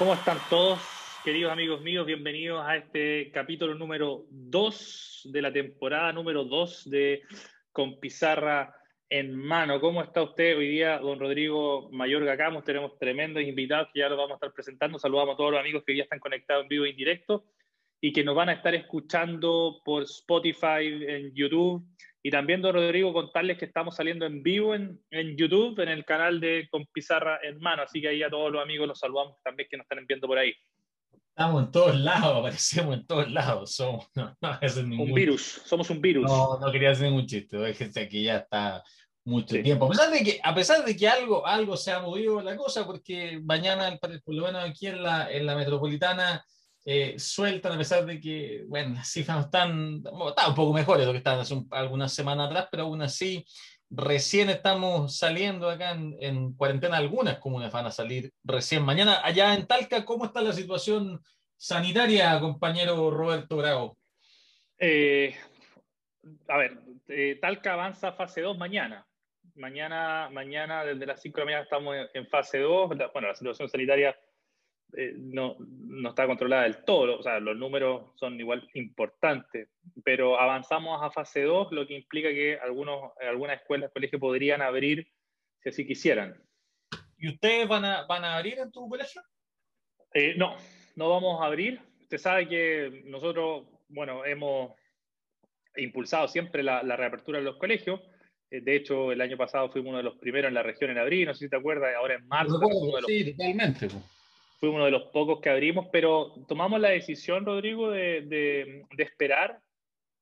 ¿Cómo están todos, queridos amigos míos? Bienvenidos a este capítulo número 2 de la temporada número 2 de Con Pizarra en Mano. ¿Cómo está usted hoy día, don Rodrigo Mayorga Camus? Tenemos tremendos invitados que ya los vamos a estar presentando. Saludamos a todos los amigos que ya están conectados en vivo y en directo y que nos van a estar escuchando por Spotify, en YouTube. Y también, don Rodrigo, contarles que estamos saliendo en vivo en, en, YouTube, en el canal de Con Pizarra en Mano. Así que ahí a todos los amigos los saludamos también que nos están viendo por ahí. Estamos en todos lados, aparecemos en todos lados. Somos no, no, ningún... un virus, somos un virus. No, no quería hacer ningún chiste. Hay gente que ya está mucho sí. tiempo. A pesar de que, a pesar de que algo, algo se ha movido la cosa, porque mañana, por lo menos aquí en la, en la metropolitana, eh, sueltan, a pesar de que, bueno, las cifras no están, están un poco mejores de lo que estaban hace un, algunas semanas atrás, pero aún así, recién estamos saliendo acá en, en, cuarentena, algunas comunas van a salir recién mañana. Allá en Talca, ¿cómo está la situación sanitaria, compañero Roberto Bravo? Eh, a ver, eh, Talca avanza a fase 2 mañana. Mañana, mañana desde las 5 de la mañana estamos en fase 2. Bueno, la situación sanitaria eh, no, no, está controlada del todo, o sea, los números son igual importantes, pero avanzamos a fase 2, lo que implica que algunos, algunas escuelas, colegios podrían abrir si así quisieran. ¿Y ustedes van a, van a abrir en tu colegio? Eh, no, no vamos a abrir. Usted sabe que nosotros, bueno, hemos impulsado siempre la, la reapertura de los colegios. Eh, de hecho, el año pasado fuimos uno de los primeros en la región en abril, no sé si te acuerdas, ahora en marzo. Recuerdo, los... Sí, totalmente fue uno de los pocos que abrimos, pero tomamos la decisión, Rodrigo, de, de, esperar.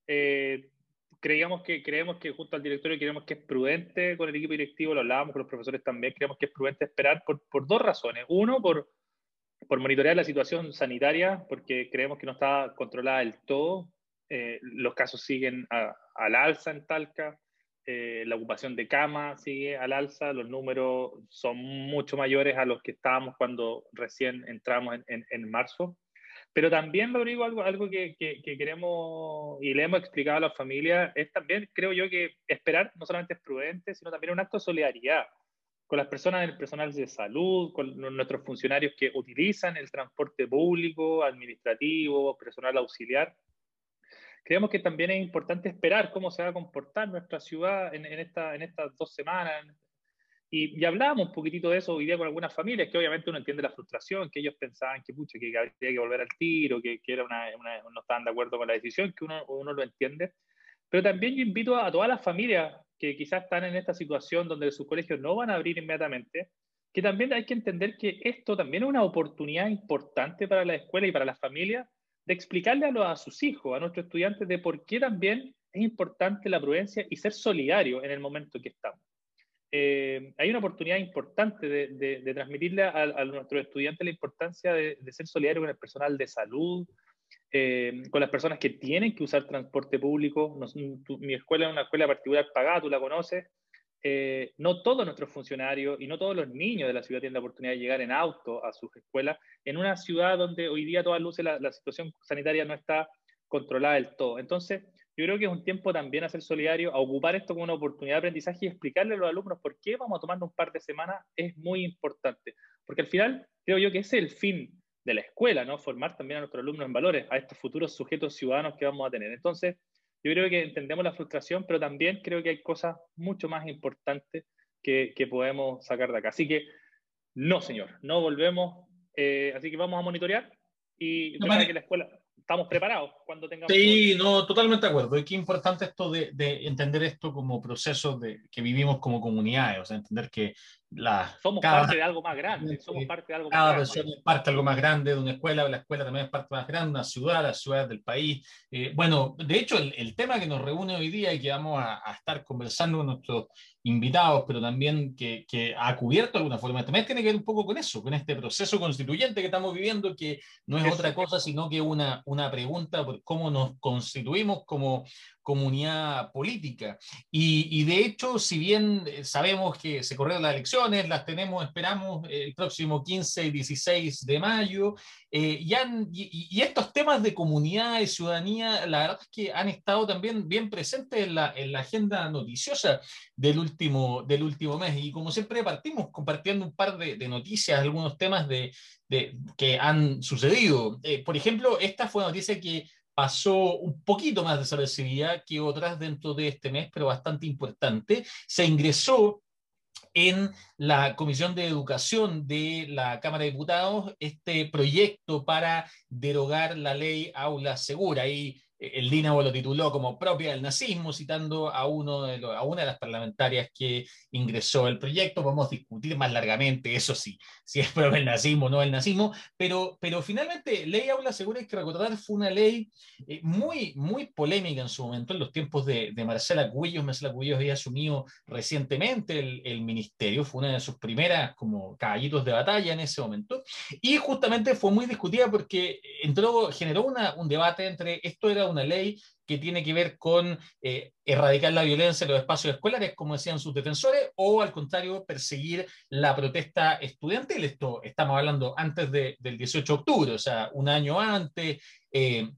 Eh, creíamos que, creemos que junto al directorio creemos que es prudente con el equipo directivo, lo hablábamos con los profesores también, creemos que es prudente esperar por, por dos razones. Uno, por, por monitorear la situación sanitaria, porque creemos que no está controlada del todo. Eh, los casos siguen al alza en Talca. Eh, la ocupación de cama sigue al alza, los números son mucho mayores a los que estábamos cuando recién entramos en, en, en marzo. Pero también, Rodrigo, algo, algo que, que, que, queremos y le hemos explicado a la familia es también, creo yo, que esperar no solamente es prudente, sino también un acto de solidaridad con las personas del personal de salud, con nuestros funcionarios que utilizan el transporte público, administrativo, personal auxiliar creemos que también es importante esperar cómo se va a comportar nuestra ciudad en, en, esta, en estas dos semanas. Y, y, hablábamos un poquitito de eso hoy día con algunas familias, que obviamente uno entiende la frustración, que ellos pensaban que, pucha, que había que volver al tiro, que, que era una, una, no estaban de acuerdo con la decisión, que uno, uno lo entiende. Pero también yo invito a, a todas las familias que quizás están en esta situación donde sus colegios no van a abrir inmediatamente, que también hay que entender que esto también es una oportunidad importante para la escuela y para las familias de explicarle a, los, a sus hijos, a nuestros estudiantes, de por qué también es importante la prudencia y ser solidario en el momento que estamos. Eh, hay una oportunidad importante de, de, de transmitirle a, a, nuestros estudiantes la importancia de, de, ser solidario con el personal de salud, eh, con las personas que tienen que usar transporte público. Nos, tu, mi escuela es una escuela particular pagada, tú la conoces. Eh, no todos nuestros funcionarios y no todos los niños de la ciudad tienen la oportunidad de llegar en auto a sus escuelas, en una ciudad donde hoy día a todas luces la, situación sanitaria no está controlada del todo. Entonces, yo creo que es un tiempo también a ser solidario, a ocupar esto como una oportunidad de aprendizaje y explicarle a los alumnos por qué vamos a tomar un par de semanas es muy importante. Porque al final, creo yo que es el fin de la escuela, ¿no? Formar también a nuestros alumnos en valores, a estos futuros sujetos ciudadanos que vamos a tener. Entonces, yo creo que entendemos la frustración, pero también creo que hay cosas mucho más importantes que, que podemos sacar de acá. Así que, no, señor, no volvemos. Eh, así que vamos a monitorear y no, que la escuela estamos preparados cuando tengamos. Sí, no, totalmente de acuerdo. Y qué importante esto de, de entender esto como proceso de, que vivimos como comunidades, o sea, entender que la, somos cada, parte de algo más grande, somos parte de algo cada más persona grande. es parte de algo más grande de una escuela, la escuela también es parte más grande, una ciudad, la ciudad del país. Eh, bueno, de hecho, el, el, tema que nos reúne hoy día y que vamos a, a estar conversando con nuestros invitados, pero también que, que, ha cubierto de alguna forma, también tiene que ver un poco con eso, con este proceso constituyente que estamos viviendo, que no es otra cosa sino que una, una pregunta por cómo nos constituimos como, comunidad política. Y, de hecho, si bien eh, sabemos que se corrieron las elecciones, las tenemos, esperamos, el próximo 15 y 16 de mayo, eh, y, estos temas de comunidad y ciudadanía, la verdad es que han estado también bien presentes en la, en la agenda noticiosa del último, del último mes. Y como siempre partimos compartiendo un par de, noticias, algunos temas de, de que han sucedido. Eh, por ejemplo, esta fue una noticia que pasó un poquito más desapercibida que otras dentro de este mes, pero bastante importante. Se ingresó en la Comisión de Educación de la Cámara de Diputados este proyecto para derogar la ley Aula Segura. Y el Dinamo lo tituló como propia del nazismo, citando a, uno de a una de las parlamentarias que ingresó el proyecto. Podemos discutir más largamente, eso sí, si es propia del nazismo o no el nazismo, pero, pero finalmente, Ley Aula Segura, hay que recordar, fue una ley eh, muy, muy polémica en su momento, en los tiempos de, de Marcela Cubillos. Marcela Cubillos había asumido recientemente el, el, ministerio, fue una de sus primeras como caballitos de batalla en ese momento, y justamente fue muy discutida porque entró, generó una, un debate entre esto era una ley que tiene que ver con eh, erradicar la violencia en los espacios escolares, como decían sus defensores, o al contrario, perseguir la protesta estudiantil. Esto estamos hablando antes del 18 de octubre, o sea, un año antes. Eh,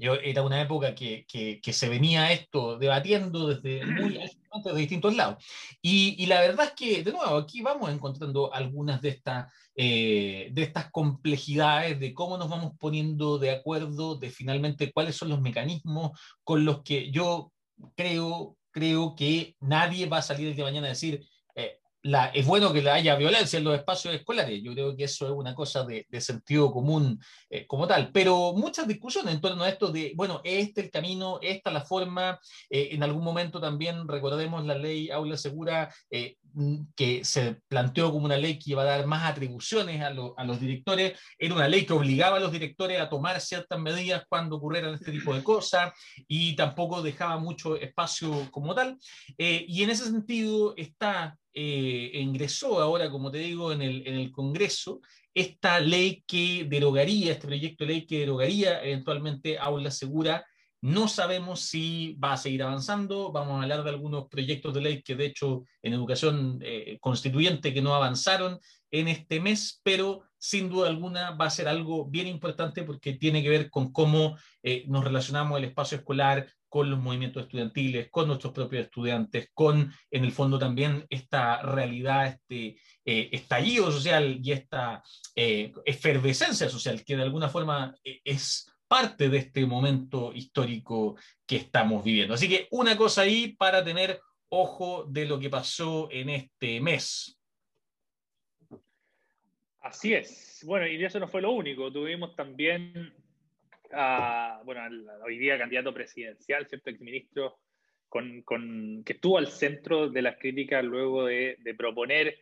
yo, era una época que, que, se venía esto debatiendo desde muy de distintos lados. Y, y, la verdad es que, de nuevo, aquí vamos encontrando algunas de estas, eh, de estas complejidades, de cómo nos vamos poniendo de acuerdo, de finalmente cuáles son los mecanismos con los que yo creo, creo que nadie va a salir el de mañana a decir, es bueno que haya violencia en los espacios escolares. Yo creo que eso es una cosa de, sentido común eh, como tal. Pero muchas discusiones en torno a esto de, bueno, este el camino, esta la forma. Eh, en algún momento también recordemos la ley Aula Segura eh, que se planteó como una ley que iba a dar más atribuciones a, a, los directores. Era una ley que obligaba a los directores a tomar ciertas medidas cuando ocurrieran este tipo de cosas y tampoco dejaba mucho espacio como tal. y en ese sentido está eh, ingresó ahora, como te digo, en el, en el Congreso esta ley que derogaría, este proyecto de ley que derogaría eventualmente aula segura. No sabemos si va a seguir avanzando. Vamos a hablar de algunos proyectos de ley que, de hecho, en educación eh, constituyente que no avanzaron en este mes, pero sin duda alguna va a ser algo bien importante porque tiene que ver con cómo eh, nos relacionamos el espacio escolar, con los movimientos estudiantiles, con nuestros propios estudiantes, con, en el fondo, también esta realidad, este eh, estallido social y esta efervescencia social que de alguna forma eh, es parte de este momento histórico que estamos viviendo. Así que una cosa ahí para tener ojo de lo que pasó en este mes. Así es. Bueno, y eso no fue lo único. Tuvimos también bueno, hoy día candidato presidencial, ¿cierto? Exministro, con, con, que estuvo al centro de las críticas luego de, proponer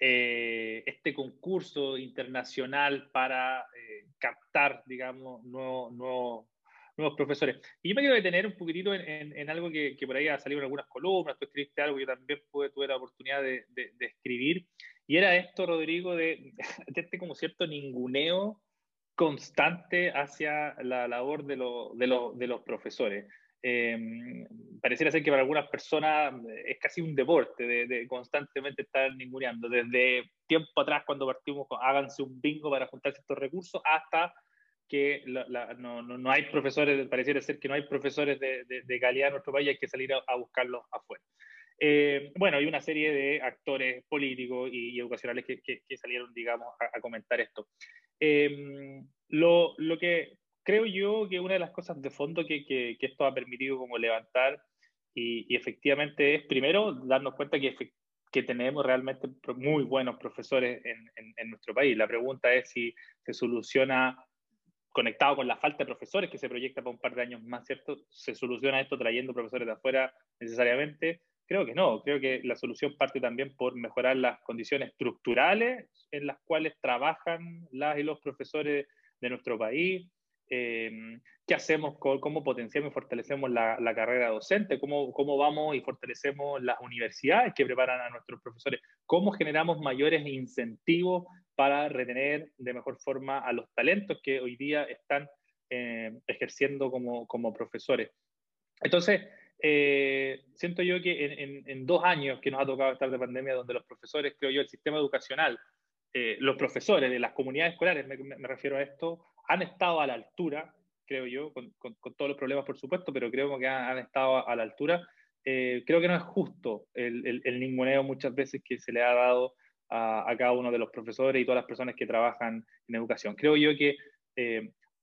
eh, este concurso internacional para captar, digamos, nuevos profesores. Y yo me quiero detener un poquitito en, en, algo que, que, por ahí ha salido en algunas columnas, tú escribiste algo, yo también pude, tuve la oportunidad de, de, de escribir, y era esto, Rodrigo, de, de, este como cierto ninguneo constante hacia la labor de, de, los profesores. Eh, pareciera ser que para algunas personas es casi un deporte de, constantemente estar ninguneando, desde tiempo atrás cuando partimos con háganse un bingo para juntarse estos recursos, hasta que no, no, hay profesores, pareciera ser que no hay profesores de, calidad en nuestro país, hay que salir a, buscarlos afuera. Eh, bueno, hay una serie de actores políticos y, educacionales que, que, salieron, digamos, a, a comentar esto. Em, lo, lo, que creo yo que una de las cosas de fondo que, que, esto ha permitido como levantar y, efectivamente es primero darnos cuenta que, que tenemos realmente muy buenos profesores en, en, nuestro país. La pregunta es si se soluciona conectado con la falta de profesores que se proyecta para un par de años más, ¿cierto? ¿Se soluciona esto trayendo profesores de afuera necesariamente? Creo que no, creo que la solución parte también por mejorar las condiciones estructurales en las cuales trabajan las y los profesores de nuestro país, eh, qué hacemos, cómo potenciamos y fortalecemos la, carrera docente, ¿Cómo, cómo vamos y fortalecemos las universidades que preparan a nuestros profesores, cómo generamos mayores incentivos para retener de mejor forma a los talentos que hoy día están eh, ejerciendo como, como profesores. entonces, eh, siento yo que en, dos años que nos ha tocado estar de pandemia, donde los profesores, creo yo, el sistema educacional, eh, los profesores de las comunidades escolares, me, refiero a esto, han estado a la altura, creo yo, con, todos los problemas, por supuesto, pero creo que han, estado a la altura. Eh, creo que no es justo el, el, ninguneo muchas veces que se le ha dado a, cada uno de los profesores y todas las personas que trabajan en educación. Creo yo que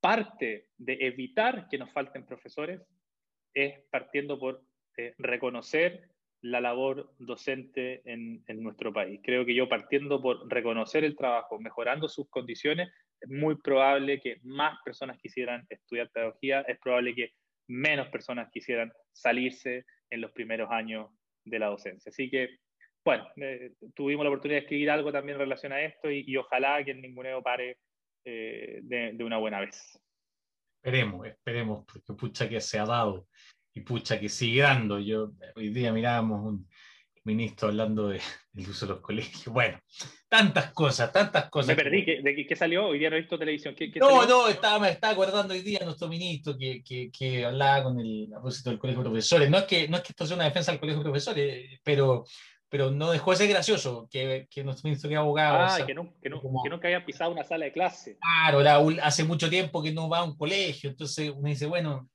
parte de evitar que nos falten profesores es partiendo por eh, reconocer la labor docente en, nuestro país. Creo que yo partiendo por reconocer el trabajo, mejorando sus condiciones, es muy probable que más personas quisieran estudiar pedagogía, es probable que menos personas quisieran salirse en los primeros años de la docencia. Así que, bueno, eh, tuvimos la oportunidad de escribir algo también en relación a esto y, ojalá que el ninguneo pare eh, de, de una buena vez. Esperemos, esperemos, porque pucha que se ha dado y pucha que sigue dando. Yo hoy día mirábamos un ministro hablando de, del uso de los colegios. Bueno, tantas cosas, tantas cosas. Me perdí, ¿de qué salió? Hoy día no he visto televisión. no, no, estaba, me estaba acordando hoy día nuestro ministro que, que, que hablaba con el propósito del colegio de profesores. No es, que, no es que esto sea una defensa del colegio de profesores, pero pero no dejó de ser gracioso que, que nuestro ministro que abogado. Ah, que, no, que, no, que, nunca haya pisado una sala de clase. Claro, hace mucho tiempo que no va a un colegio, entonces uno dice, bueno,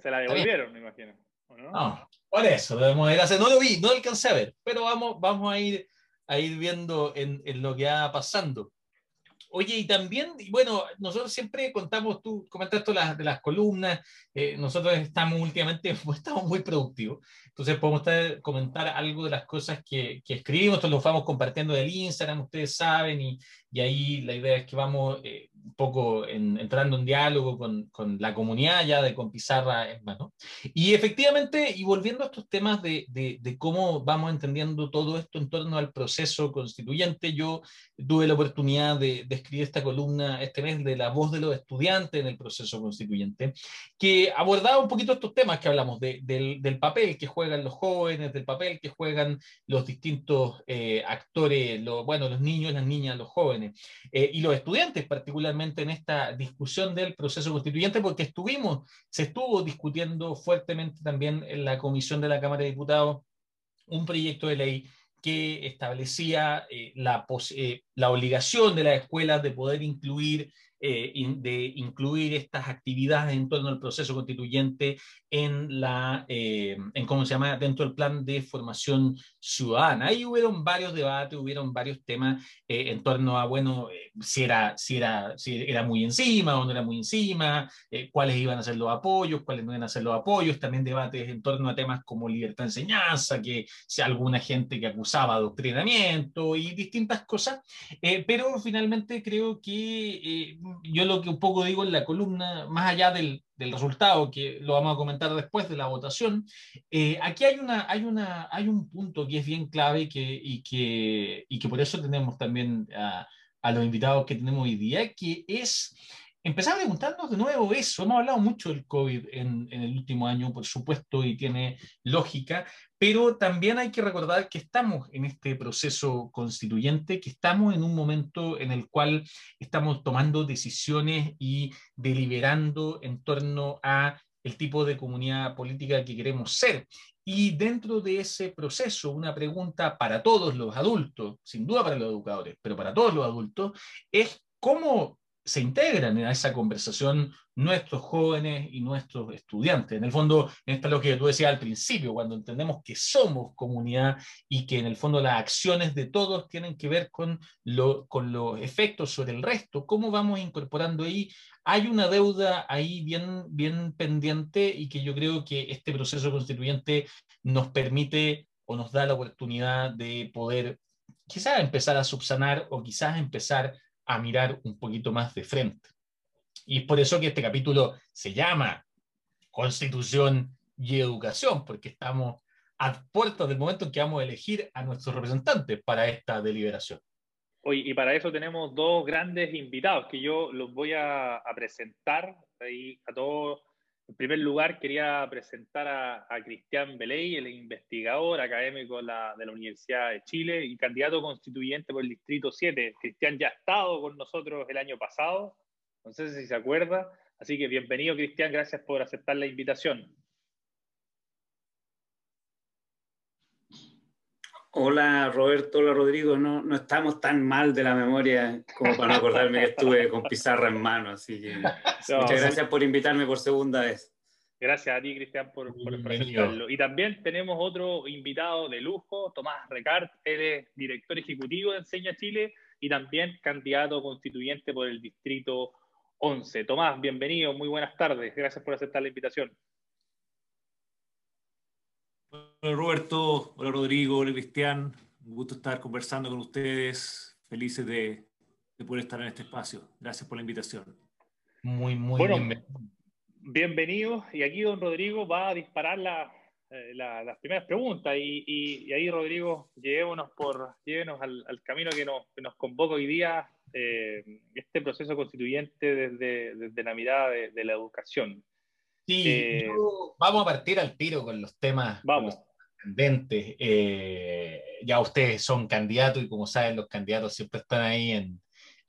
Se la devolvieron, me imagino. no? Por eso, debemos de No lo vi, no lo alcancé a ver, pero vamos, vamos a, ir, a ir viendo en, en lo que va pasando. Oye, y también, bueno, nosotros siempre contamos, tú comentaste las, de las columnas, eh, nosotros estamos últimamente, estamos muy productivos, entonces podemos comentar algo de las cosas que, que escribimos, esto lo vamos compartiendo del Instagram, ustedes saben, y, y ahí la idea es que vamos eh, un poco entrando en diálogo con, con, la comunidad ya de con Pizarra en mano. Y efectivamente, y volviendo a estos temas de, de, cómo vamos entendiendo todo esto en torno al proceso constituyente, yo tuve la oportunidad de, de, escribir esta columna este mes de la voz de los estudiantes en el proceso constituyente, que abordaba un poquito estos temas que hablamos, del, del, papel que juegan los jóvenes, del papel que juegan los distintos eh, actores, lo, bueno, los niños, las niñas, los jóvenes eh, y los estudiantes, particularmente en esta discusión del proceso constituyente, porque estuvimos, se estuvo discutiendo fuertemente también en la comisión de la Cámara de Diputados un proyecto de ley que establecía eh, la, eh, la obligación de las escuelas de poder incluir eh, de incluir estas actividades en torno al proceso constituyente en la, eh, en cómo se llama, dentro del plan de formación ciudadana. Ahí hubieron varios debates, hubieron varios temas eh, en torno a, bueno, si, era, si, era, si era muy encima o no era muy encima, cuáles iban a ser los apoyos, cuáles no iban a ser los apoyos, también debates en torno a temas como libertad de enseñanza, que si alguna gente que acusaba adoctrinamiento y distintas cosas, pero finalmente creo que yo lo que un poco digo en la columna, más allá del, del resultado, que lo vamos a comentar después de la votación, eh, aquí hay, una, hay, una, hay un punto que es bien clave que, y, que, y que por eso tenemos también a, a los invitados que tenemos hoy día, que es empezar a preguntarnos de nuevo eso. Hemos hablado mucho del COVID en, en, el último año, por supuesto, y tiene lógica, pero también hay que recordar que estamos en este proceso constituyente, que estamos en un momento en el cual estamos tomando decisiones y deliberando en torno a el tipo de comunidad política que queremos ser. Y dentro de ese proceso, una pregunta para todos los adultos, sin duda para los educadores, pero para todos los adultos, es cómo se integran a esa conversación nuestros jóvenes y nuestros estudiantes. En el fondo, en esta lógica que tú decías al principio, cuando entendemos que somos comunidad y que en el fondo las acciones de todos tienen que ver con, lo, con los efectos sobre el resto, ¿cómo vamos incorporando ahí? Hay una deuda ahí bien, bien pendiente y que yo creo que este proceso constituyente nos permite o nos da la oportunidad de poder quizás empezar a subsanar o quizás empezar a mirar un poquito más de frente. Y es por eso que este capítulo se llama Constitución y Educación, porque estamos a puertas del momento en que vamos a elegir a nuestros representantes para esta deliberación. Hoy, y para eso tenemos dos grandes invitados que yo los voy a, a presentar ahí a todos en primer lugar, quería presentar a, Cristian Beley, el investigador académico de la, Universidad de Chile y candidato constituyente por el Distrito 7. Cristian ya ha estado con nosotros el año pasado, no sé si se acuerda. Así que bienvenido, Cristian, gracias por aceptar la invitación. Hola Roberto, hola Rodrigo, no, no estamos tan mal de la memoria como para no acordarme que estuve con pizarra en mano, así que muchas gracias por invitarme por segunda vez. Gracias a ti, Cristian, por, por presentarlo. Y también tenemos otro invitado de lujo, Tomás Recart, él es director ejecutivo de Enseña Chile y también candidato constituyente por el distrito 11. Tomás, bienvenido, muy buenas tardes, gracias por aceptar la invitación. Hola Roberto, hola Rodrigo, hola Cristian, un gusto estar conversando con ustedes, felices de, poder estar en este espacio. Gracias por la invitación. Muy, muy bien. Bienvenido, y aquí don Rodrigo va a disparar eh, las primeras preguntas y, ahí Rodrigo, llevémonos, por, llévenos al, camino que nos, que nos, convoca hoy día eh, este proceso constituyente desde, desde la mirada de, la educación. Sí, eh, vamos a partir al tiro con los temas, vamos. Eh, ya ustedes son candidatos y como saben, los candidatos siempre están ahí en,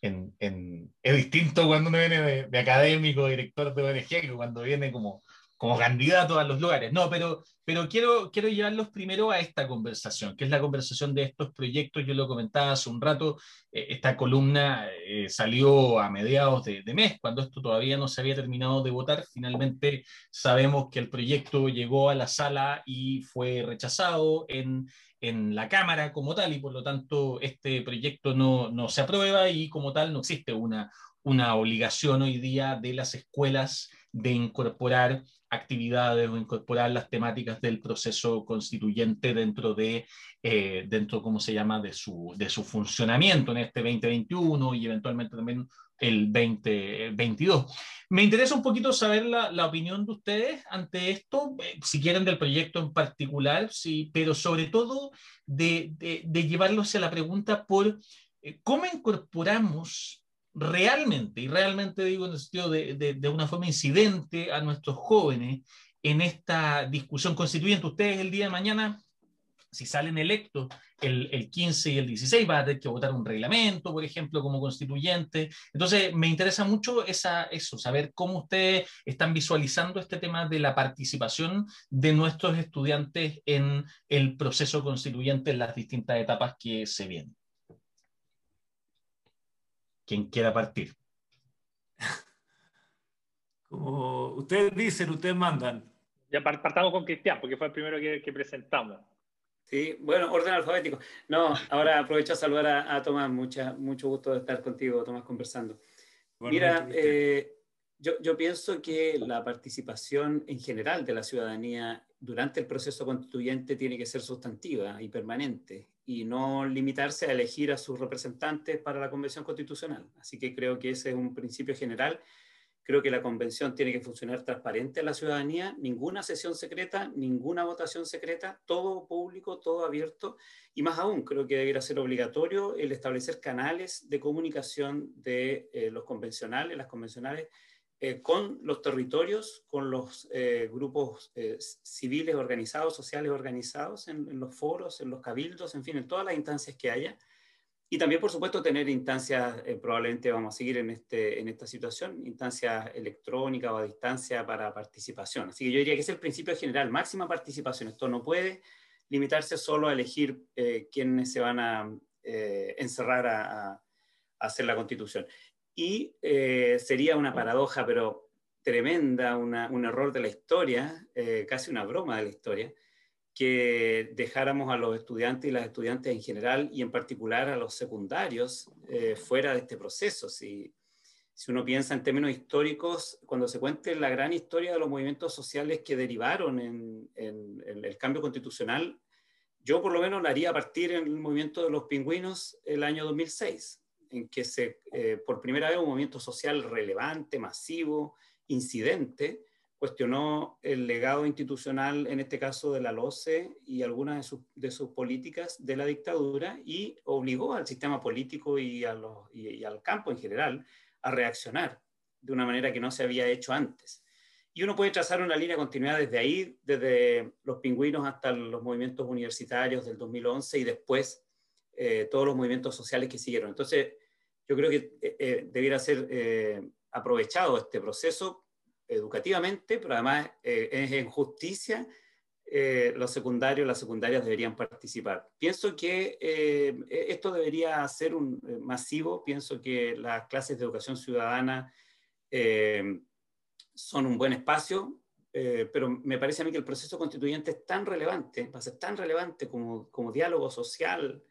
en, en es distinto cuando uno viene de, de, académico, director de ONG, que cuando viene como como candidato a los lugares. No, pero, pero quiero, quiero llevarlos primero a esta conversación, que es la conversación de estos proyectos. Yo lo comentaba hace un rato, eh, esta columna eh, salió a mediados de, mes, cuando esto todavía no se había terminado de votar. Finalmente sabemos que el proyecto llegó a la sala y fue rechazado en, en la Cámara como tal, y por lo tanto este proyecto no, no se aprueba y como tal no existe una, una obligación hoy día de las escuelas de incorporar actividades o incorporar las temáticas del proceso constituyente dentro de, eh, dentro, ¿cómo se llama?, de su, de su funcionamiento en este 2021 y eventualmente también el 2022. Me interesa un poquito saber la, la opinión de ustedes ante esto, eh, si quieren del proyecto en particular, sí, pero sobre todo de, de, llevarlos a la pregunta por eh, cómo incorporamos realmente, y realmente digo en el sentido de, de, una forma incidente a nuestros jóvenes en esta discusión constituyente. Ustedes el día de mañana, si salen electos el, el 15 y el 16, van a tener que votar un reglamento, por ejemplo, como constituyente. Entonces, me interesa mucho esa, eso, saber cómo ustedes están visualizando este tema de la participación de nuestros estudiantes en el proceso constituyente en las distintas etapas que se vienen quien quiera partir. Como ustedes dicen, ustedes mandan. Ya partamos con Cristian, porque fue el primero que, presentamos. Sí, bueno, orden alfabético. No, ahora aprovecho a saludar a, Tomás. Mucha, mucho gusto de estar contigo, Tomás, conversando. Mira, eh, yo, yo, pienso que la participación en general de la ciudadanía durante el proceso constituyente tiene que ser sustantiva y permanente y no limitarse a elegir a sus representantes para la Convención Constitucional. Así que creo que ese es un principio general. Creo que la Convención tiene que funcionar transparente a la ciudadanía, ninguna sesión secreta, ninguna votación secreta, todo público, todo abierto. Y más aún, creo que debería ser obligatorio el establecer canales de comunicación de eh, los convencionales, las convencionales, eh, con los territorios, con los eh, grupos eh, civiles organizados, sociales organizados, en, los foros, en los cabildos, en fin, en todas las instancias que haya. Y también, por supuesto, tener instancias, probablemente vamos a seguir en, este, en esta situación, instancias electrónicas o a distancia para participación. Así que yo diría que es el principio general, máxima participación. Esto no puede limitarse solo a elegir quiénes se van a encerrar a, a hacer la constitución. Y eh, sería una paradoja, pero tremenda, un error de la historia, eh, casi una broma de la historia, que dejáramos a los estudiantes y las estudiantes en general y en particular a los secundarios eh, fuera de este proceso. Si, uno piensa en términos históricos, cuando se cuente la gran historia de los movimientos sociales que derivaron en, en el cambio constitucional, yo por lo menos la haría partir en el movimiento de los pingüinos el año 2006 en que se, eh, por primera vez un movimiento social relevante, masivo, incidente, cuestionó el legado institucional, en este caso de la LOCE y algunas de sus, de sus políticas de la dictadura y obligó al sistema político y, a los, y, al campo en general a reaccionar de una manera que no se había hecho antes. Y uno puede trazar una línea de continuidad desde ahí, desde los pingüinos hasta los movimientos universitarios del 2011 y después eh, todos los movimientos sociales que siguieron. Entonces, yo creo que eh, eh, debiera ser aprovechado este proceso educativamente, pero además es en justicia eh, los secundarios, las secundarias deberían participar. Pienso que eh, esto debería ser un masivo, pienso que las clases de educación ciudadana son un buen espacio, pero me parece a mí que el proceso constituyente es tan relevante, va a ser tan relevante como, como diálogo social,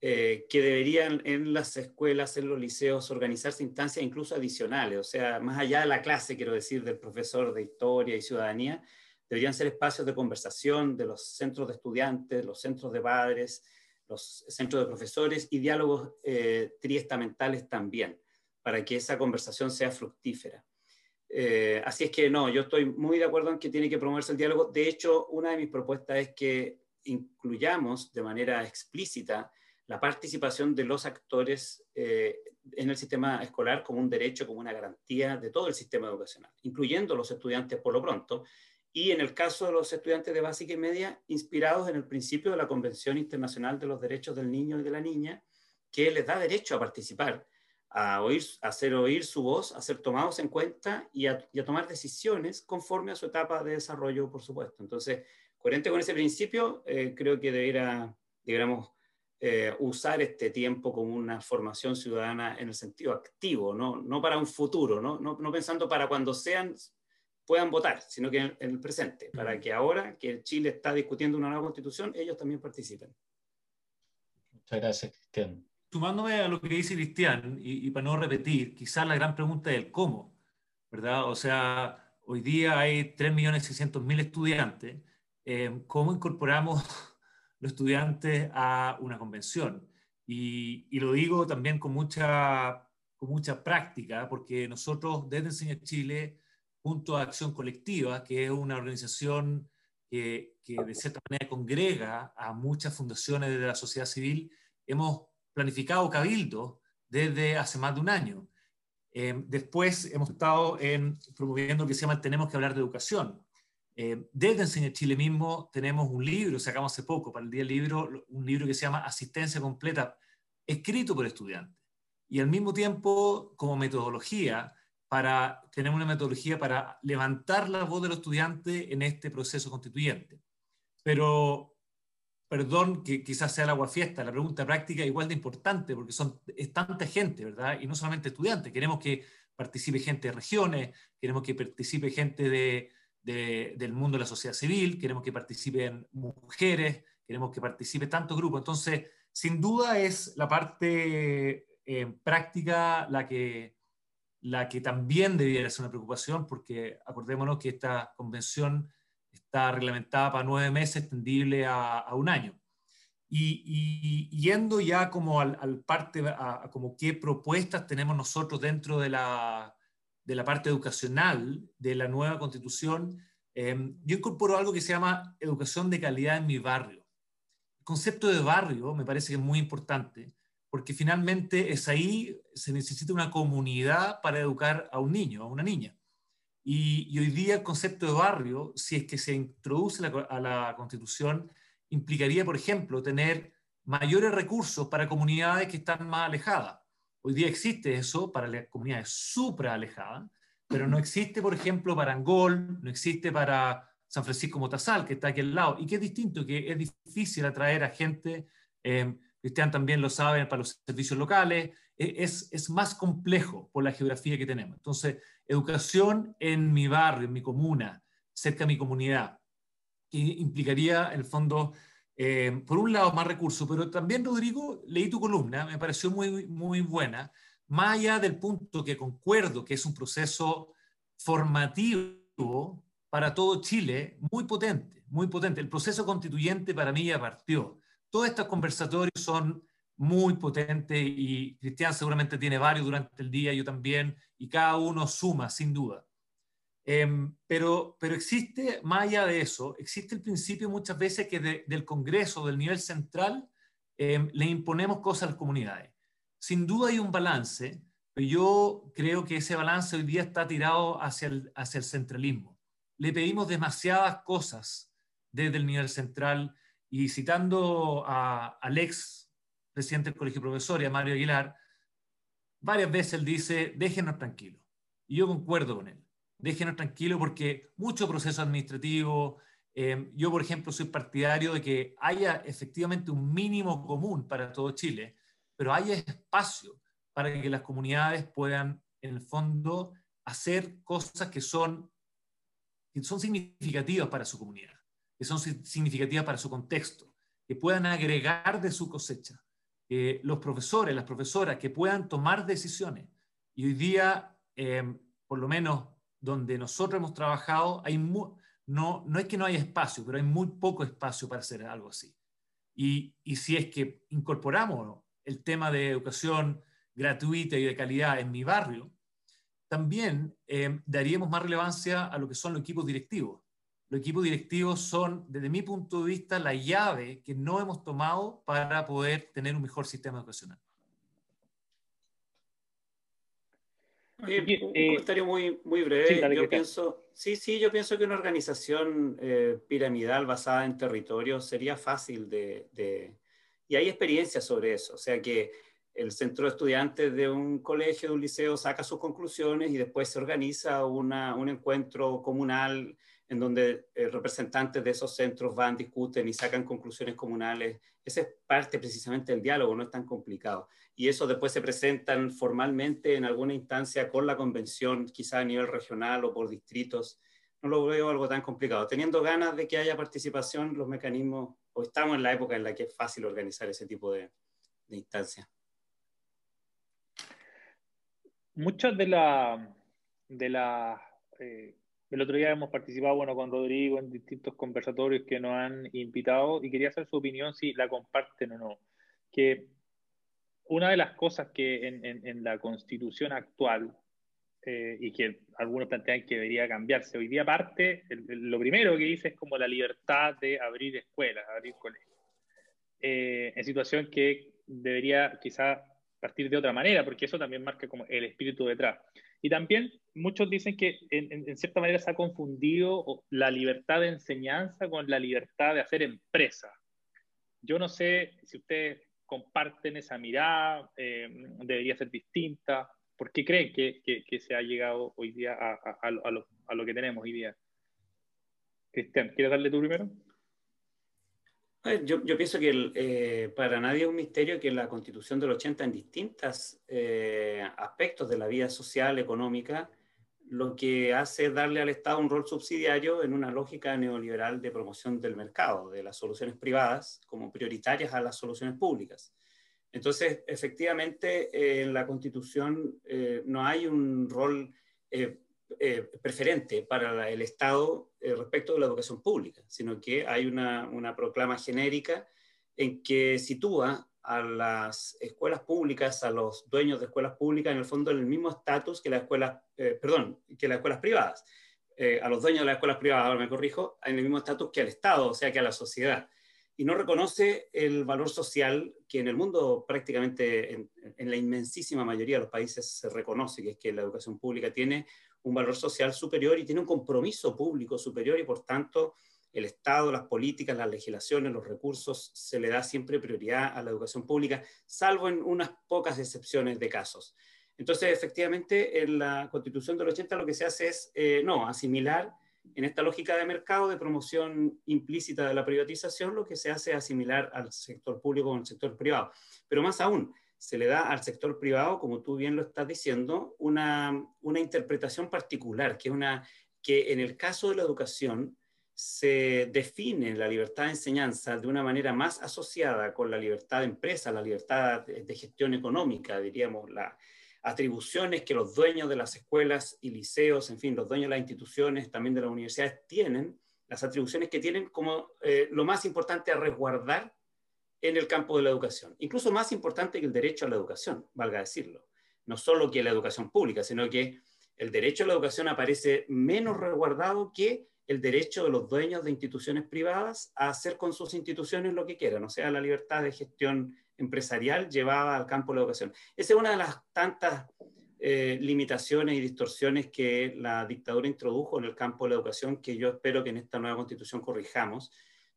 que deberían en las escuelas, en los liceos, organizarse instancias incluso adicionales, o sea, más allá de la clase, quiero decir, del profesor de historia y ciudadanía, deberían ser espacios de conversación de los centros de estudiantes, los centros de padres, los centros de profesores y diálogos eh, triestamentales también, para que esa conversación sea fructífera. Eh, así es que no, yo estoy muy de acuerdo en que tiene que promoverse el diálogo. De hecho, una de mis propuestas es que incluyamos de manera explícita la participación de los actores eh, en el sistema escolar como un derecho, como una garantía de todo el sistema educacional, incluyendo los estudiantes por lo pronto, y en el caso de los estudiantes de básica y media, inspirados en el principio de la Convención Internacional de los Derechos del Niño y de la Niña, que les da derecho a participar, a, oír, a hacer oír su voz, a ser tomados en cuenta y a, tomar decisiones conforme a su etapa de desarrollo, por supuesto. Entonces, coherente con ese principio, eh, creo que debería, deberíamos eh, usar este tiempo como una formación ciudadana en el sentido activo, no, no para un futuro, ¿no? No, no pensando para cuando sean puedan votar, sino que en, el presente, para que ahora que Chile está discutiendo una nueva constitución, ellos también participen. Muchas gracias, Cristian. Sumándome a lo que dice Cristian, y, para no repetir, quizás la gran pregunta es el cómo, ¿verdad? O sea, hoy día hay 3.600.000 estudiantes. Eh, ¿Cómo incorporamos los estudiantes a una convención? Y, lo digo también con mucha, con mucha práctica, porque nosotros desde Enseña Chile junto a Acción Colectiva, que es una organización que, de cierta manera congrega a muchas fundaciones de la sociedad civil, hemos planificado Cabildo desde hace más de un año. Eh, después hemos estado en, promoviendo lo que se llama Tenemos que hablar de educación. Eh, desde Enseña Chile mismo tenemos un libro, sacamos hace poco para el Día del Libro, un libro que se llama Asistencia Completa, escrito por estudiantes. Y al mismo tiempo, como metodología, para tener una metodología para levantar la voz de los estudiantes en este proceso constituyente. Pero, perdón que quizás sea el agua fiesta, la pregunta práctica igual de importante porque son, es tanta gente, ¿verdad? Y no solamente estudiantes, queremos que participe gente de regiones, queremos que participe gente de, del mundo de la sociedad civil, queremos que participen mujeres, queremos que participe tanto grupo. Entonces, sin duda es la parte eh, práctica la que la que también debiera ser una preocupación, porque acordémonos que esta convención está reglamentada para nueve meses, extendible a, un año. Y, yendo ya como al, parte, a, como qué propuestas tenemos nosotros dentro de la, de la parte educacional de la nueva constitución, eh, yo incorporo algo que se llama educación de calidad en mi barrio. El concepto de barrio me parece que es muy importante, porque finalmente es ahí, se necesita una comunidad para educar a un niño, a una niña. Y, hoy día el concepto de barrio, si es que se introduce a la Constitución, implicaría, por ejemplo, tener mayores recursos para comunidades que están más alejadas. Hoy día existe eso para las comunidades supra alejadas, pero no existe, por ejemplo, para Angol, no existe para San Francisco Motazal, que está aquí al lado, y que es distinto, que es difícil atraer a gente eh, Cristian también lo sabe para los servicios locales, e, es, es, más complejo por la geografía que tenemos. Entonces, educación en mi barrio, en mi comuna, cerca de mi comunidad, que implicaría en el fondo, eh, por un lado, más recursos, pero también, Rodrigo, leí tu columna, me pareció muy, muy buena, más allá del punto que concuerdo que es un proceso formativo para todo Chile, muy potente, muy potente. El proceso constituyente para mí ya partió todos estos conversatorios son muy potentes y Cristian seguramente tiene varios durante el día, yo también, y cada uno suma, sin duda. Em, pero, pero existe, más allá de eso, existe el principio muchas veces que del Congreso, del nivel central, em, le imponemos cosas a las comunidades. Sin duda hay un balance, pero yo creo que ese balance hoy día está tirado hacia el, hacia el centralismo. Le pedimos demasiadas cosas desde el nivel central y citando a, al ex presidente del Colegio de Profesores, a Mario Aguilar, varias veces él dice, déjenos tranquilos. Y yo concuerdo con él, déjenos tranquilos porque mucho proceso administrativo, Eh, yo, por ejemplo, soy partidario de que haya efectivamente un mínimo común para todo Chile, pero haya espacio para que las comunidades puedan, en el fondo, hacer cosas que son, que son significativas para su comunidad, que son significativas para su contexto, que puedan agregar de su cosecha. los profesores, las profesoras, que puedan tomar decisiones. Y hoy día, eh, por lo menos donde nosotros hemos trabajado, hay no, no es que no haya espacio, pero hay muy poco espacio para hacer algo así. Y, si es que incorporamos el tema de educación gratuita y de calidad en mi barrio, también eh, daríamos más relevancia a lo que son los equipos directivos. Los equipos directivos son, desde mi punto de vista, la llave que no hemos tomado para poder tener un mejor sistema educacional. Un eh, comentario muy, muy breve. Sí, yo pienso, sí, sí, yo pienso que una organización eh, piramidal basada en territorio sería fácil de, de, Y hay experiencia sobre eso. O sea que el centro de estudiantes de un colegio, de un liceo, saca sus conclusiones y después se organiza una, un encuentro comunal en donde eh, representantes de esos centros van, discuten y sacan conclusiones comunales. Esa es parte precisamente del diálogo, no es tan complicado. Y eso después se presentan formalmente en alguna instancia con la convención, quizá a nivel regional o por distritos. No lo veo algo tan complicado. Teniendo ganas de que haya participación, los mecanismos, o estamos en la época en la que es fácil organizar ese tipo de, de instancias muchas de la, de la eh, el otro día hemos participado bueno, con Rodrigo en distintos conversatorios que nos han invitado y quería hacer su opinión si la comparten o no. Que una de las cosas que en, en, la constitución actual eh, y que algunos plantean que debería cambiarse, hoy día parte, lo primero que dice es como la libertad de abrir escuelas, abrir colegios. Eh, en situación que debería quizá partir de otra manera, porque eso también marca como el espíritu detrás. Y también muchos dicen que en, cierta manera se ha confundido la libertad de enseñanza con la libertad de hacer empresa. Yo no sé si ustedes comparten esa mirada, eh, debería ser distinta. ¿Por qué creen que, se ha llegado hoy día a, a, lo, a, lo, que tenemos hoy día? Cristian, ¿quieres darle tú primero? Yo, yo pienso que eh, para nadie es un misterio que la constitución del 80 en distintos eh, aspectos de la vida social, económica, lo que hace es darle al Estado un rol subsidiario en una lógica neoliberal de promoción del mercado, de las soluciones privadas como prioritarias a las soluciones públicas. Entonces, efectivamente, eh, en la Constitución no hay un rol eh, preferente para el Estado eh, respecto de la educación pública, sino que hay una, una, proclama genérica en que sitúa a las escuelas públicas, a los dueños de escuelas públicas, en el fondo en el mismo estatus que las escuelas, eh, perdón, que las escuelas privadas. a los dueños de las escuelas privadas, ahora me corrijo, en el mismo estatus que al Estado, o sea, que a la sociedad. Y no reconoce el valor social que en el mundo prácticamente, en, la inmensísima mayoría de los países se reconoce, que es que la educación pública tiene un valor social superior y tiene un compromiso público superior y por tanto el Estado, las políticas, las legislaciones, los recursos, se le da siempre prioridad a la educación pública, salvo en unas pocas excepciones de casos. Entonces, efectivamente, en la Constitución del 80 lo que se hace es, eh, no, asimilar en esta lógica de mercado, de promoción implícita de la privatización, lo que se hace es asimilar al sector público con el sector privado. Pero más aún, se le da al sector privado, como tú bien lo estás diciendo, una, una interpretación particular, que, una, que en el caso de la educación se define la libertad de enseñanza de una manera más asociada con la libertad de empresa, la libertad de, gestión económica, diríamos, las atribuciones que los dueños de las escuelas y liceos, en fin, los dueños de las instituciones, también de las universidades, tienen, las atribuciones que tienen como eh, lo más importante a resguardar en el campo de la educación, incluso más importante que el derecho a la educación, valga decirlo. No solo que la educación pública, sino que el derecho a la educación aparece menos resguardado que el derecho de los dueños de instituciones privadas a hacer con sus instituciones lo que quieran, o sea, la libertad de gestión empresarial llevada al campo de la educación. Esa es una de las tantas eh, limitaciones y distorsiones que la dictadura introdujo en el campo de la educación que yo espero que en esta nueva constitución corrijamos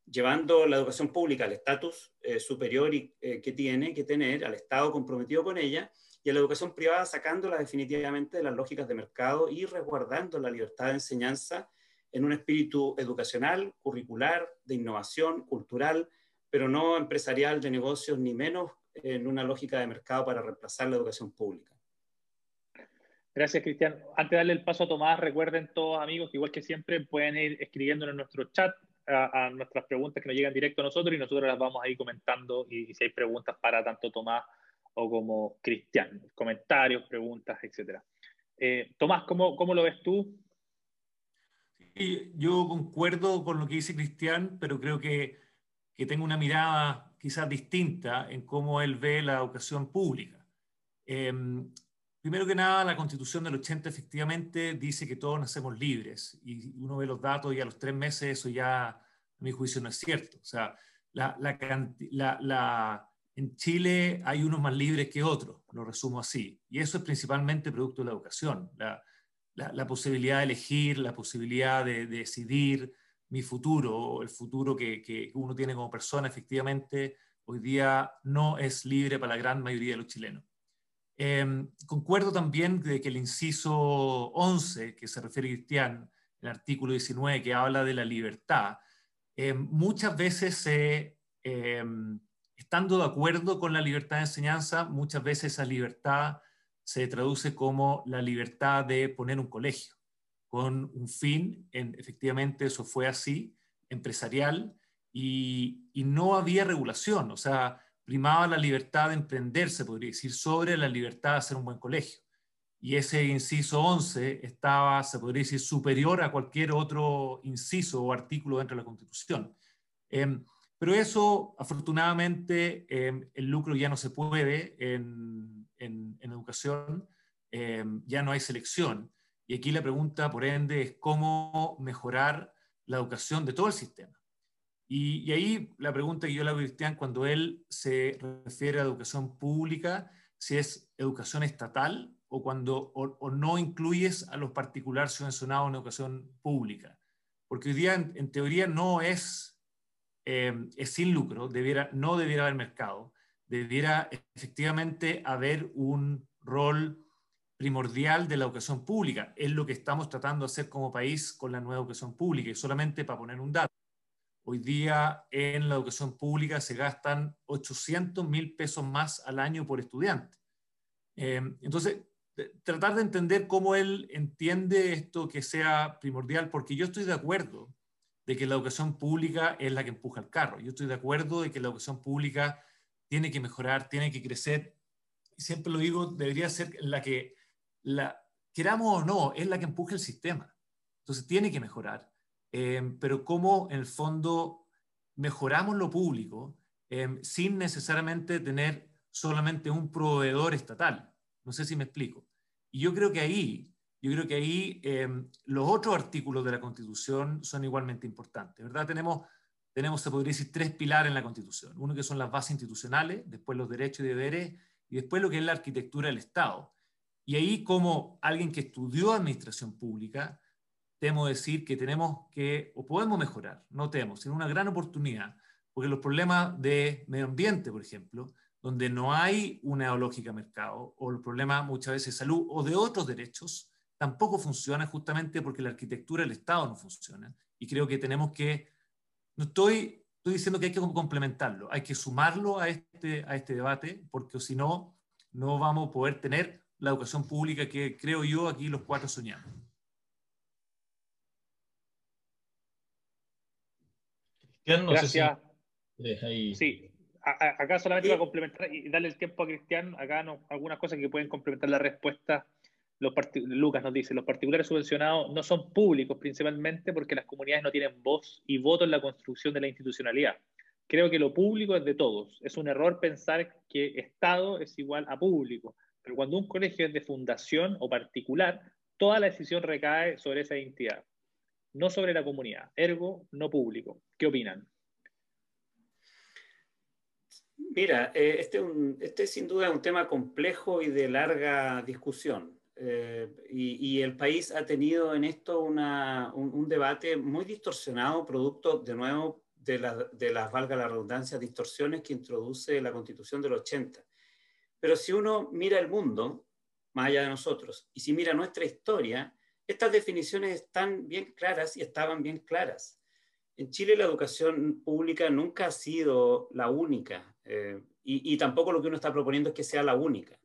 llevando la educación pública al estatus eh, superior eh, que tiene que tener, al Estado comprometido con ella, y a la educación privada sacándola definitivamente de las lógicas de mercado y resguardando la libertad de enseñanza en un espíritu educacional, curricular, de innovación, cultural, pero no empresarial de negocios, ni menos en una lógica de mercado para reemplazar la educación pública. Gracias, Cristian. Antes de darle el paso a Tomás, recuerden todos amigos que igual que siempre pueden ir escribiendo en nuestro chat a, nuestras preguntas que nos llegan directo a nosotros y nosotros las vamos a ir comentando y, si hay preguntas para tanto Tomás o como Cristian, comentarios, preguntas, etcétera. Eh, Tomás, ¿cómo, ¿cómo, lo ves tú? Sí, yo concuerdo con lo que dice Cristian, pero creo que, que tengo una mirada quizás distinta en cómo él ve la educación pública. Eh, Primero que nada, la Constitución del 80 efectivamente dice que todos nacemos libres y uno ve los datos y a los tres meses eso ya, a mi juicio, no es cierto. O sea, en Chile hay unos más libres que otros, lo resumo así. Y eso es principalmente producto de la educación, la, posibilidad de elegir, la posibilidad de, decidir mi futuro, el futuro que, que uno tiene como persona, efectivamente, hoy día no es libre para la gran mayoría de los chilenos. Em, concuerdo también de que el inciso 11, que se refiere a Cristian, el artículo 19, que habla de la libertad, em, muchas veces, em, estando de acuerdo con la libertad de enseñanza, muchas veces esa libertad se traduce como la libertad de poner un colegio, con un fin, en, efectivamente eso fue así, empresarial, y, no había regulación, o sea, primaba la libertad de emprenderse, podría decir, sobre la libertad de hacer un buen colegio. Y ese inciso 11 estaba, se podría decir, superior a cualquier otro inciso o artículo dentro de la Constitución. Em, pero eso, afortunadamente, em, el lucro ya no se puede en educación, em, ya no hay selección. Y aquí la pregunta, por ende, es cómo mejorar la educación de todo el sistema. Y, ahí la pregunta que yo le hago a Cristian, cuando él se refiere a educación pública, si es educación estatal o cuando o, no incluyes a los particulares subvencionados en educación pública. Porque hoy día, en, teoría, no es, eh, es sin lucro, debiera, no debiera haber mercado, debiera efectivamente haber un rol primordial de la educación pública. Es lo que estamos tratando de hacer como país con la nueva educación pública. Y solamente para poner un dato, Hoy día en la educación pública se gastan 800 mil pesos más al año por estudiante. Eh, entonces, tratar de entender cómo él entiende esto que sea primordial, porque yo estoy de acuerdo de que la educación pública es la que empuja el carro. Yo estoy de acuerdo de que la educación pública tiene que mejorar, tiene que crecer. Siempre lo digo, debería ser la que, la, queramos o no, es la que empuja el sistema. Entonces tiene que mejorar. Em, pero cómo en el fondo mejoramos lo público em, sin necesariamente tener solamente un proveedor estatal. No sé si me explico. Y yo creo que ahí, yo creo que ahí em, los otros artículos de la Constitución son igualmente importantes, ¿verdad? Tenemos, tenemos, se podría decir, tres pilares en la Constitución. Uno que son las bases institucionales, después los derechos y deberes, y después lo que es la arquitectura del Estado. Y ahí como alguien que estudió administración pública, temo decir que tenemos que, o podemos mejorar, no tenemos, sino una gran oportunidad, porque los problemas de medio ambiente, por ejemplo, donde no hay una lógica mercado, o el problema muchas veces de salud o de otros derechos, tampoco funciona justamente porque la arquitectura del Estado no funciona. Y creo que tenemos que, no estoy, estoy diciendo que hay que complementarlo, hay que sumarlo a este, a este debate, porque si no, no vamos a poder tener la educación pública que creo yo aquí los cuatro soñamos. Gracias. Sí, acá solamente para complementar y darle el tiempo a Cristian, acá no, algunas cosas que pueden complementar la respuesta. Los Lucas nos dice, los particulares subvencionados no son públicos principalmente porque las comunidades no tienen voz y voto en la construcción de la institucionalidad. Creo que lo público es de todos. Es un error pensar que Estado es igual a público, pero cuando un colegio es de fundación o particular, toda la decisión recae sobre esa entidad no sobre la comunidad, ergo no público. ¿Qué opinan? Mira, eh, este, este sin duda es un tema complejo y de larga discusión. Eh, y, el país ha tenido en esto un, debate muy distorsionado, producto de nuevo de las, valga la redundancia, distorsiones que introduce la constitución del 80. Pero si uno mira el mundo, más allá de nosotros, y si mira nuestra historia, estas definiciones están bien claras y estaban bien claras. En Chile la educación pública nunca ha sido la única eh, y, tampoco lo que uno está proponiendo es que sea la única.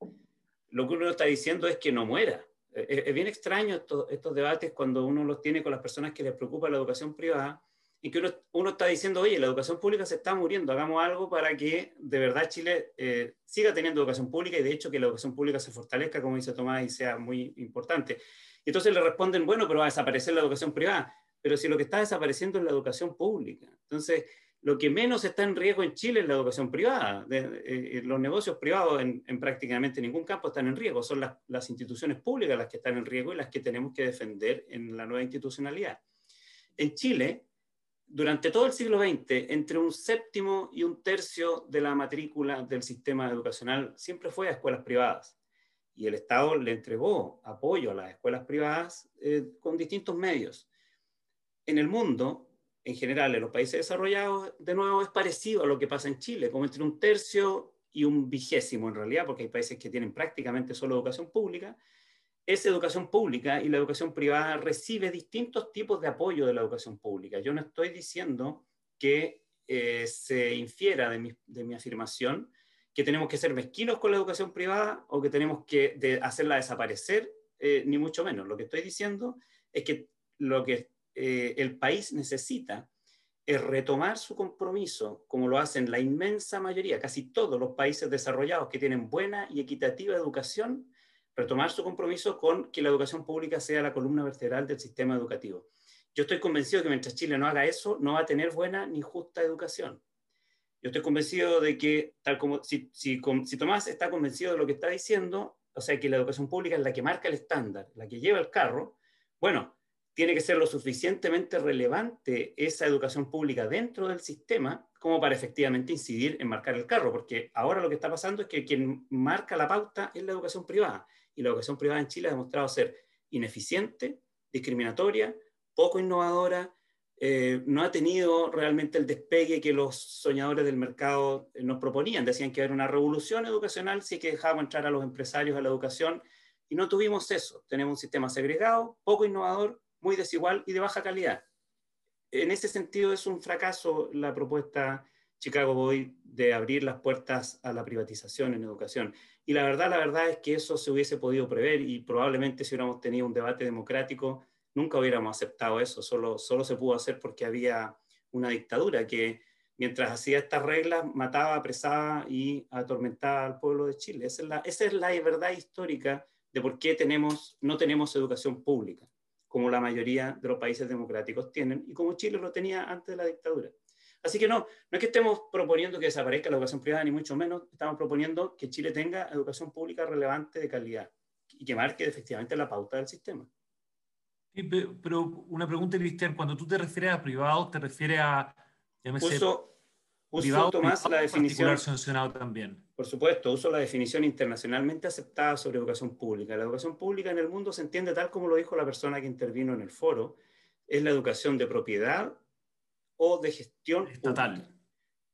Lo que uno está diciendo es que no muera. Eh, es, bien extraño estos debates cuando uno los tiene con las personas que les preocupa la educación privada y que uno, está diciendo, oye, la educación pública se está muriendo, hagamos algo para que de verdad Chile eh, siga teniendo educación pública y de hecho que la educación pública se fortalezca, como dice Tomás, y sea muy importante. Y entonces le responden, bueno, pero va a desaparecer la educación privada, pero si lo que está desapareciendo es la educación pública. Entonces, lo que menos está en riesgo en Chile es la educación privada. Eh, eh, los negocios privados en, prácticamente ningún campo están en riesgo, son las, las instituciones públicas las que están en riesgo y las que tenemos que defender en la nueva institucionalidad. En Chile, durante todo el siglo XX, entre un séptimo y un tercio de la matrícula del sistema educacional siempre fue a escuelas privadas. Y el Estado le entregó apoyo a las escuelas privadas eh, con distintos medios. En el mundo, en general, en los países desarrollados, de nuevo es parecido a lo que pasa en Chile, como entre un tercio y un vigésimo en realidad, porque hay países que tienen prácticamente solo educación pública, esa educación pública y la educación privada recibe distintos tipos de apoyo de la educación pública. Yo no estoy diciendo que eh, se infiera de mi, de mi, afirmación que tenemos que ser mezquinos con la educación privada o que tenemos que hacerla desaparecer, eh, ni mucho menos. Lo que estoy diciendo es que lo que eh, el país necesita es retomar su compromiso, como lo hacen la inmensa mayoría, casi todos los países desarrollados que tienen buena y equitativa educación, retomar su compromiso con que la educación pública sea la columna vertebral del sistema educativo. Yo estoy convencido que mientras Chile no haga eso, no va a tener buena ni justa educación. Yo estoy convencido de que, tal como si, si, si Tomás está convencido de lo que está diciendo, o sea, que la educación pública es la que marca el estándar, la que lleva el carro, bueno, tiene que ser lo suficientemente relevante esa educación pública dentro del sistema como para efectivamente incidir en marcar el carro, porque ahora lo que está pasando es que quien marca la pauta es la educación privada y la educación privada en Chile ha demostrado ser ineficiente, discriminatoria, poco innovadora, eh, no ha tenido realmente el despegue que los soñadores del mercado eh, nos proponían. Decían que era una revolución educacional si que dejábamos entrar a los empresarios a la educación y no tuvimos eso. Tenemos un sistema segregado, poco innovador, muy desigual y de baja calidad. En ese sentido es un fracaso la propuesta Chicago Boy de abrir las puertas a la privatización en educación. Y la verdad, la verdad es que eso se hubiese podido prever y probablemente si hubiéramos tenido un debate democrático, nunca hubiéramos aceptado eso. Solo, solo se pudo hacer porque había una dictadura que mientras hacía estas reglas mataba, apresaba y atormentaba al pueblo de Chile. Esa es la, esa es la verdad histórica de por qué tenemos, no tenemos educación pública, como la mayoría de los países democráticos tienen y como Chile lo tenía antes de la dictadura. Así que no, no es que estemos proponiendo que desaparezca la educación privada, ni mucho menos, estamos proponiendo que Chile tenga educación pública relevante de calidad y que marque efectivamente la pauta del sistema. pero una pregunta, Cristian, cuando tú te refieres a privado, te refieres a... Uso, uso Tomás, la definición... sancionado también. Por supuesto, uso la definición internacionalmente aceptada sobre educación pública. La educación pública en el mundo se entiende tal como lo dijo la persona que intervino en el foro, es la educación de propiedad o de gestión estatal.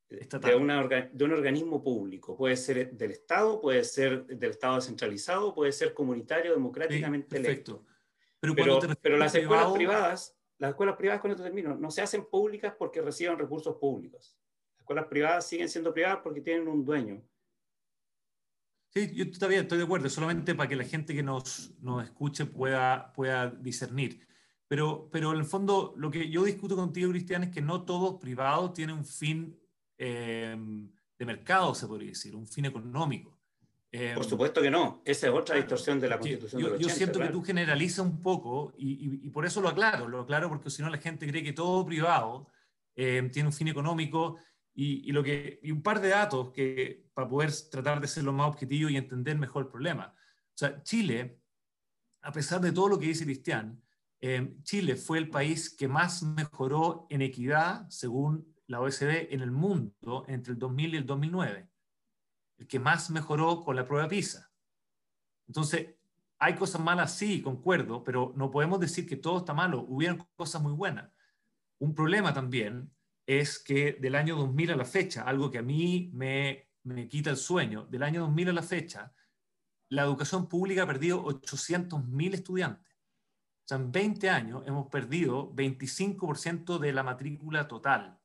De, una, de, un organismo público. Puede ser del Estado, puede ser del Estado descentralizado, puede ser comunitario, democráticamente electo. Pero, pero, las escuelas privadas, las escuelas privadas, con esto termino, no se hacen públicas porque reciban recursos públicos. Las escuelas privadas siguen siendo privadas porque tienen un dueño. Sí, yo todavía estoy de acuerdo, solamente para que la gente que nos, nos escuche pueda, pueda discernir. Pero, pero en el fondo, lo que yo discuto contigo, Cristian, es que no todo privado tiene un fin eh, de mercado, se podría decir, un fin económico. Eh, por supuesto que no. Esa es otra distorsión de la Constitución. Yo, yo siento que tú generalizas un poco y, y, por eso lo aclaro. Lo aclaro porque si no la gente cree que todo privado eh, tiene un fin económico y, y, lo que, y un par de datos que, para poder tratar de ser lo más objetivo y entender mejor el problema. O sea, Chile, a pesar de todo lo que dice Cristian, eh, Chile fue el país que más mejoró en equidad, según la OECD, en el mundo entre el 2000 y el 2009. El que más mejoró con la prueba PISA. Entonces, hay cosas malas, sí, concuerdo, pero no podemos decir que todo está malo. Hubieron cosas muy buenas. Un problema también es que del año 2000 a la fecha, algo que a mí me, me quita el sueño, del año 2000 a la fecha, la educación pública ha perdido 800.000 estudiantes. O sea, en 20 años hemos perdido 25% de la matrícula total.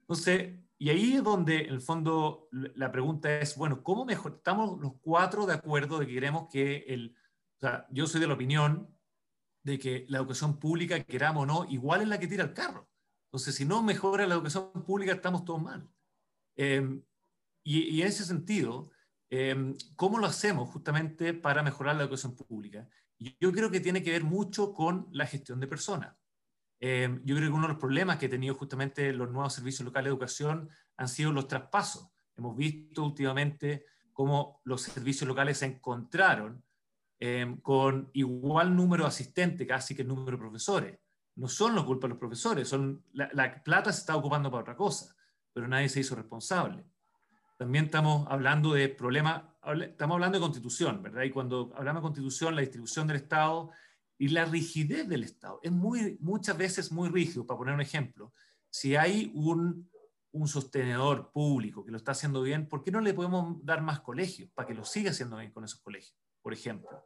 Entonces, y ahí es donde, en el fondo, la pregunta es, bueno, ¿cómo mejor? Estamos los cuatro de acuerdo de que queremos que el... O sea, yo soy de la opinión de que la educación pública, queramos o no, igual es la que tira el carro. Entonces, si no mejora la educación pública, estamos todos mal. Em, y, en ese sentido, em, ¿cómo lo hacemos justamente para mejorar la educación pública? Yo creo que tiene que ver mucho con la gestión de personas. Em, yo creo que uno de los problemas que ha tenido justamente los nuevos servicios locales de educación han sido los traspasos. Hemos visto últimamente cómo los servicios locales se encontraron con igual número de asistentes casi que el número de profesores no son los culpa de los profesores, son, la, plata se está ocupando para otra cosa, pero nadie se hizo responsable. También estamos hablando de problemas, estamos hablando de constitución, ¿verdad? Y cuando hablamos de constitución, la distribución del Estado y la rigidez del Estado es muy, muchas veces muy rígido. Para poner un ejemplo, si hay un, un sostenedor público que lo está haciendo bien, ¿por qué no le podemos dar más colegios para que lo siga haciendo bien con esos colegios? Por ejemplo,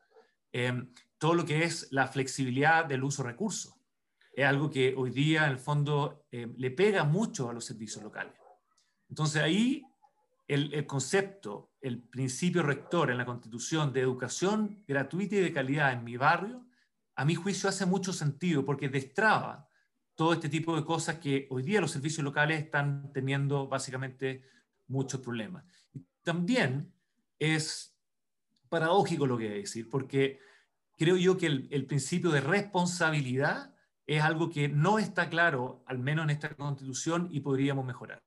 em, todo lo que es la flexibilidad del uso de recursos es algo que hoy día, en el fondo, eh, le pega mucho a los servicios locales. Entonces ahí el, el, concepto, el principio rector en la Constitución de educación gratuita y de calidad en mi barrio, a mi juicio hace mucho sentido porque destraba todo este tipo de cosas que hoy día los servicios locales están teniendo básicamente muchos problemas. Y también es paradójico lo que voy a decir, porque creo yo que el, el principio de responsabilidad es algo que no está claro, al menos en esta constitución, y podríamos mejorar.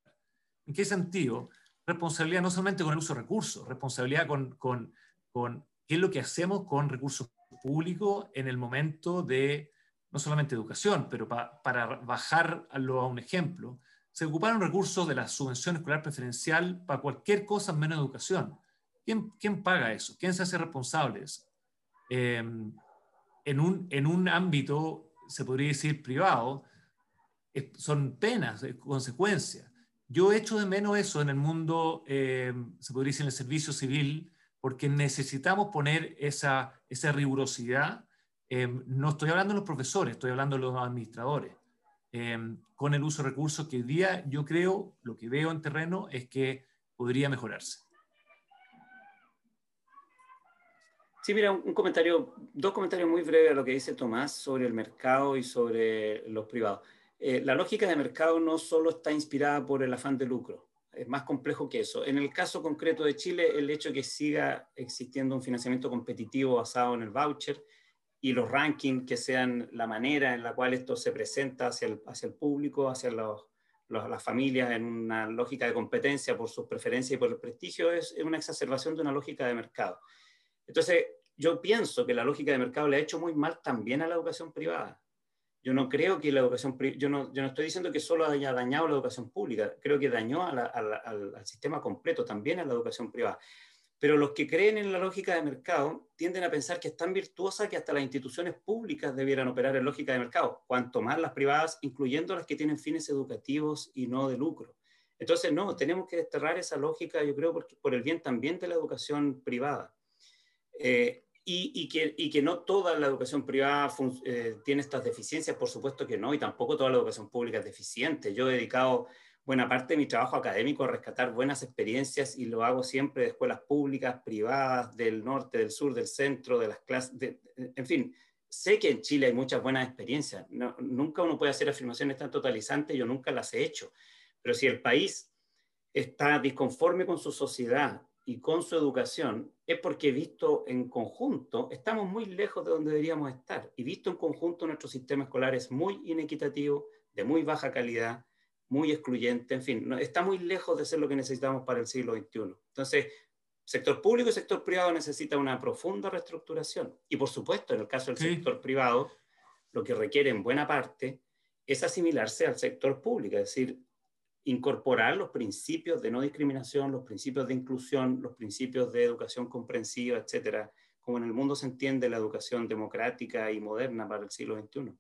¿En qué sentido? Responsabilidad no solamente con el uso de recursos, responsabilidad con, con, con qué es lo que hacemos con recursos públicos en el momento de, no solamente educación, pero para bajarlo a un ejemplo, se ocuparon recursos de la subvención escolar preferencial para cualquier cosa menos educación. ¿Quién, quién paga eso? ¿Quién se hace responsable? Eh, en, un, en un ámbito se podría decir privado, son penas, consecuencias. Yo echo de menos eso en el mundo, eh, se podría decir en el servicio civil, porque necesitamos poner esa, rigurosidad. Eh, no estoy hablando de los profesores, estoy hablando de los administradores. Eh, con el uso de recursos que hoy día yo creo, lo que veo en terreno es que podría mejorarse. Sí, mira, un comentario, dos comentarios muy breves a lo que dice Tomás sobre el mercado y sobre los privados. Eh, la lógica de mercado no solo está inspirada por el afán de lucro, es más complejo que eso. En el caso concreto de Chile, el hecho de que siga existiendo un financiamiento competitivo basado en el voucher y los rankings que sean la manera en la cual esto se presenta hacia el, público, hacia las familias en una lógica de competencia por sus preferencias y por el prestigio, es una exacerbación de una lógica de mercado. Entonces, yo pienso que la lógica de mercado le ha hecho muy mal también a la educación privada. Yo no creo que la educación, yo no, yo no estoy diciendo que solo haya dañado la educación pública, creo que dañó al, sistema completo, también a la educación privada. Pero los que creen en la lógica de mercado tienden a pensar que es tan virtuosa que hasta las instituciones públicas debieran operar en lógica de mercado, cuanto más las privadas, incluyendo las que tienen fines educativos y no de lucro. Entonces, no, tenemos que desterrar esa lógica, yo creo, por, por el bien también de la educación privada. Eh, y, que, y, que, no toda la educación privada eh, tiene estas deficiencias, por supuesto que no, y tampoco toda la educación pública es deficiente. Yo he dedicado buena parte de mi trabajo académico a rescatar buenas experiencias y lo hago siempre de escuelas públicas, privadas, del norte, del sur, del centro, de las clases, en fin. Sé que en Chile hay muchas buenas experiencias. nunca uno puede hacer afirmaciones tan totalizantes, yo nunca las he hecho. Pero si el país está disconforme con su sociedad y con su educación es porque visto en conjunto estamos muy lejos de donde deberíamos estar. Y visto en conjunto nuestro sistema escolar es muy inequitativo, de muy baja calidad, muy excluyente, en fin, está muy lejos de ser lo que necesitamos para el siglo XXI. Entonces, sector público y sector privado necesita una profunda reestructuración. Y por supuesto en el caso del sector privado lo que requiere en buena parte es asimilarse al sector público, es decir, incorporar los principios de no discriminación, los principios de inclusión, los principios de educación comprensiva, etcétera, como en el mundo se entiende la educación democrática y moderna para el siglo XXI.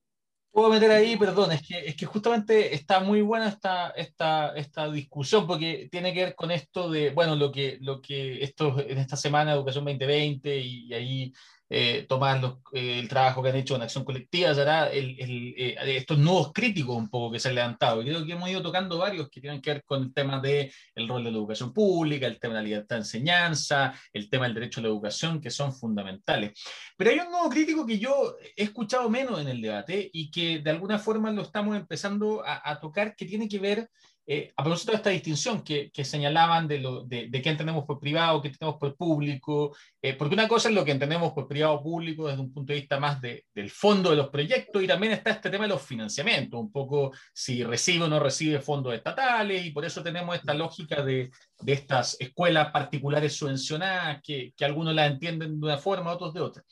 Puedo meter ahí, perdón, es que, es que justamente está muy buena esta, esta, esta discusión porque tiene que ver con esto de, bueno, lo que, lo que esto, en esta semana Educación 2020 y, ahí eh, Tomás, eh, el trabajo que han hecho en acción colectiva, será el, estos nuevos críticos un poco que se han levantado. Y creo que hemos ido tocando varios que tienen que ver con el tema del el rol de la educación pública, el tema de la libertad de enseñanza, el tema del derecho a la educación, que son fundamentales. Pero hay un nuevo crítico que yo he escuchado menos en el debate y que de alguna forma lo estamos empezando a tocar, que tiene que ver eh, a propósito de esta distinción que, que señalaban de, lo, de, de, qué entendemos por privado, qué entendemos por público, eh, porque una cosa es lo que entendemos por privado o público desde un punto de vista más de, del fondo de los proyectos y también está este tema de los financiamientos, un poco si recibe o no recibe fondos estatales y por eso tenemos esta lógica de, estas escuelas particulares subvencionadas que, que algunos las entienden de una forma, otros de otra.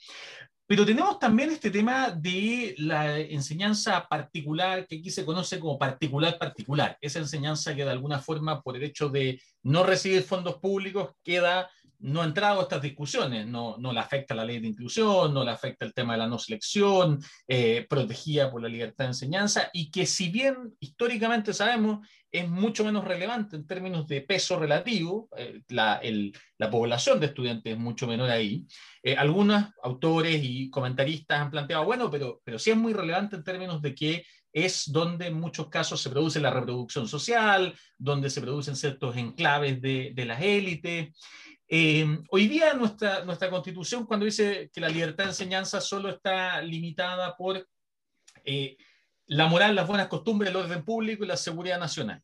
Pero tenemos también este tema de la enseñanza particular, que aquí se conoce como particular particular. Esa enseñanza que de alguna forma, por el hecho de no recibir fondos públicos, queda no ha entrado a estas discusiones, no, no le afecta la ley de inclusión, no le afecta el tema de la no selección, eh, protegida por la libertad de enseñanza, y que si bien históricamente sabemos es mucho menos relevante en términos de peso relativo, eh, la, la, población de estudiantes es mucho menor ahí. Eh, algunos autores y comentaristas han planteado, bueno, pero, pero sí es muy relevante en términos de que es donde en muchos casos se produce la reproducción social, donde se producen ciertos enclaves de, de las élites. Eh, hoy día nuestra, nuestra constitución, cuando dice que la libertad de enseñanza solo está limitada por eh, la moral, las buenas costumbres, el orden público y la seguridad nacional.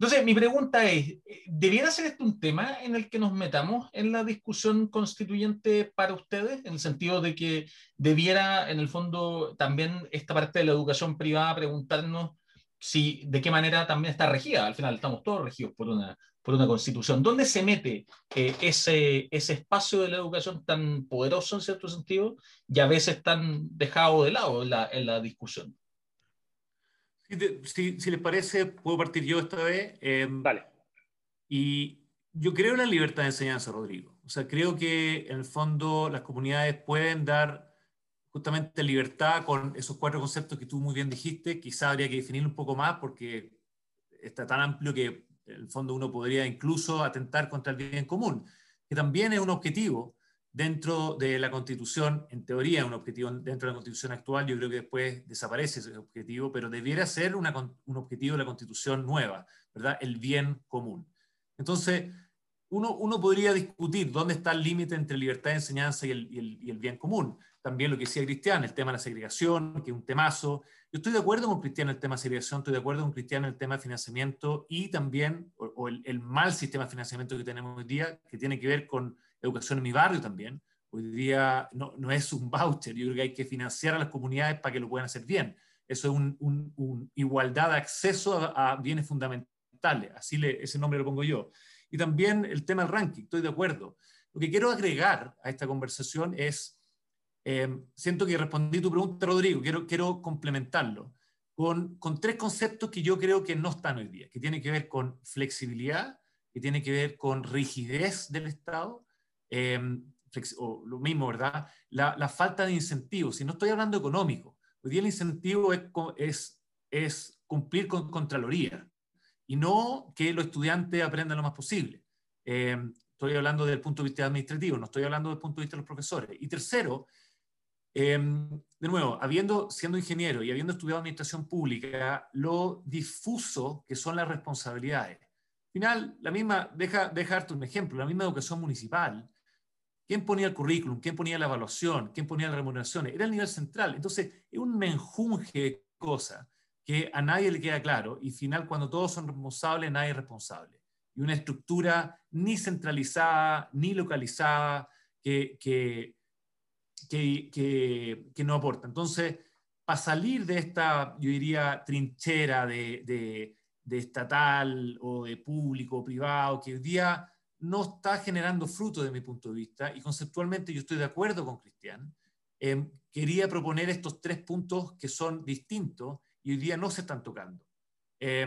Entonces, mi pregunta es, ¿debiera ser este un tema en el que nos metamos en la discusión constituyente para ustedes? En el sentido de que debiera, en el fondo, también esta parte de la educación privada preguntarnos si, de qué manera también está regida. Al final estamos todos regidos por una, por una constitución. ¿Dónde se mete eh, ese, ese espacio de la educación tan poderoso en cierto sentido y a veces tan dejado de lado en la, en la discusión? Si, si, les parece, puedo partir yo esta vez. vale. Y yo creo en la libertad de enseñanza, Rodrigo. O sea, creo que en el fondo las comunidades pueden dar justamente libertad con esos cuatro conceptos que tú muy bien dijiste. Quizá habría que definirlo un poco más porque está tan amplio que el fondo uno podría incluso atentar contra el bien común, que también es un objetivo dentro de la Constitución, en teoría un objetivo dentro de la Constitución actual, yo creo que después desaparece ese objetivo, pero debiera ser un objetivo de la Constitución nueva, ¿verdad? El bien común. Entonces, uno, uno podría discutir dónde está el límite entre libertad de enseñanza y el, y, el, bien común. También lo que decía Cristian, el tema de la segregación, que es un temazo, yo estoy de acuerdo con Cristian en el tema de segregación, estoy de acuerdo con Cristian en el tema de financiamiento y también, o, el, mal sistema de financiamiento que tenemos hoy día, que tiene que ver con educación en mi barrio también. Hoy día no, no es un voucher, yo creo que hay que financiar a las comunidades para que lo puedan hacer bien. Eso es una un, igualdad de acceso a, bienes fundamentales, así le, ese nombre lo pongo yo. Y también el tema del ranking, estoy de acuerdo. Lo que quiero agregar a esta conversación es Em, siento que respondí tu pregunta, Rodrigo, quiero, quiero complementarlo con, con, tres conceptos que yo creo que no están hoy día, que tienen que ver con flexibilidad, que tienen que ver con rigidez del Estado, em, o lo mismo, ¿verdad? La, la, falta de incentivos, y no estoy hablando económico, hoy día el incentivo es, es, es cumplir con Contraloría y no que los estudiantes aprendan lo más posible. Em, estoy hablando del punto de vista administrativo, no estoy hablando del punto de vista de los profesores. Y tercero, Em, de nuevo, habiendo, siendo ingeniero y habiendo estudiado administración pública, lo difuso que son las responsabilidades. Al final, la misma, deja, dejarte un ejemplo, la misma educación municipal. ¿Quién ponía el currículum? ¿Quién ponía la evaluación? ¿Quién ponía las remuneraciones? Era el nivel central. Entonces, es un menjunje de cosas que a nadie le queda claro y al final, cuando todos son responsables, nadie es responsable. Y una estructura ni centralizada, ni localizada, que que, que, no aporta. Entonces, para salir de esta, yo diría, trinchera de, de, de estatal o de público o privado, que hoy día no está generando fruto de mi punto de vista, y conceptualmente yo estoy de acuerdo con Cristian, eh, quería proponer estos tres puntos que son distintos y hoy día no se están tocando. Eh,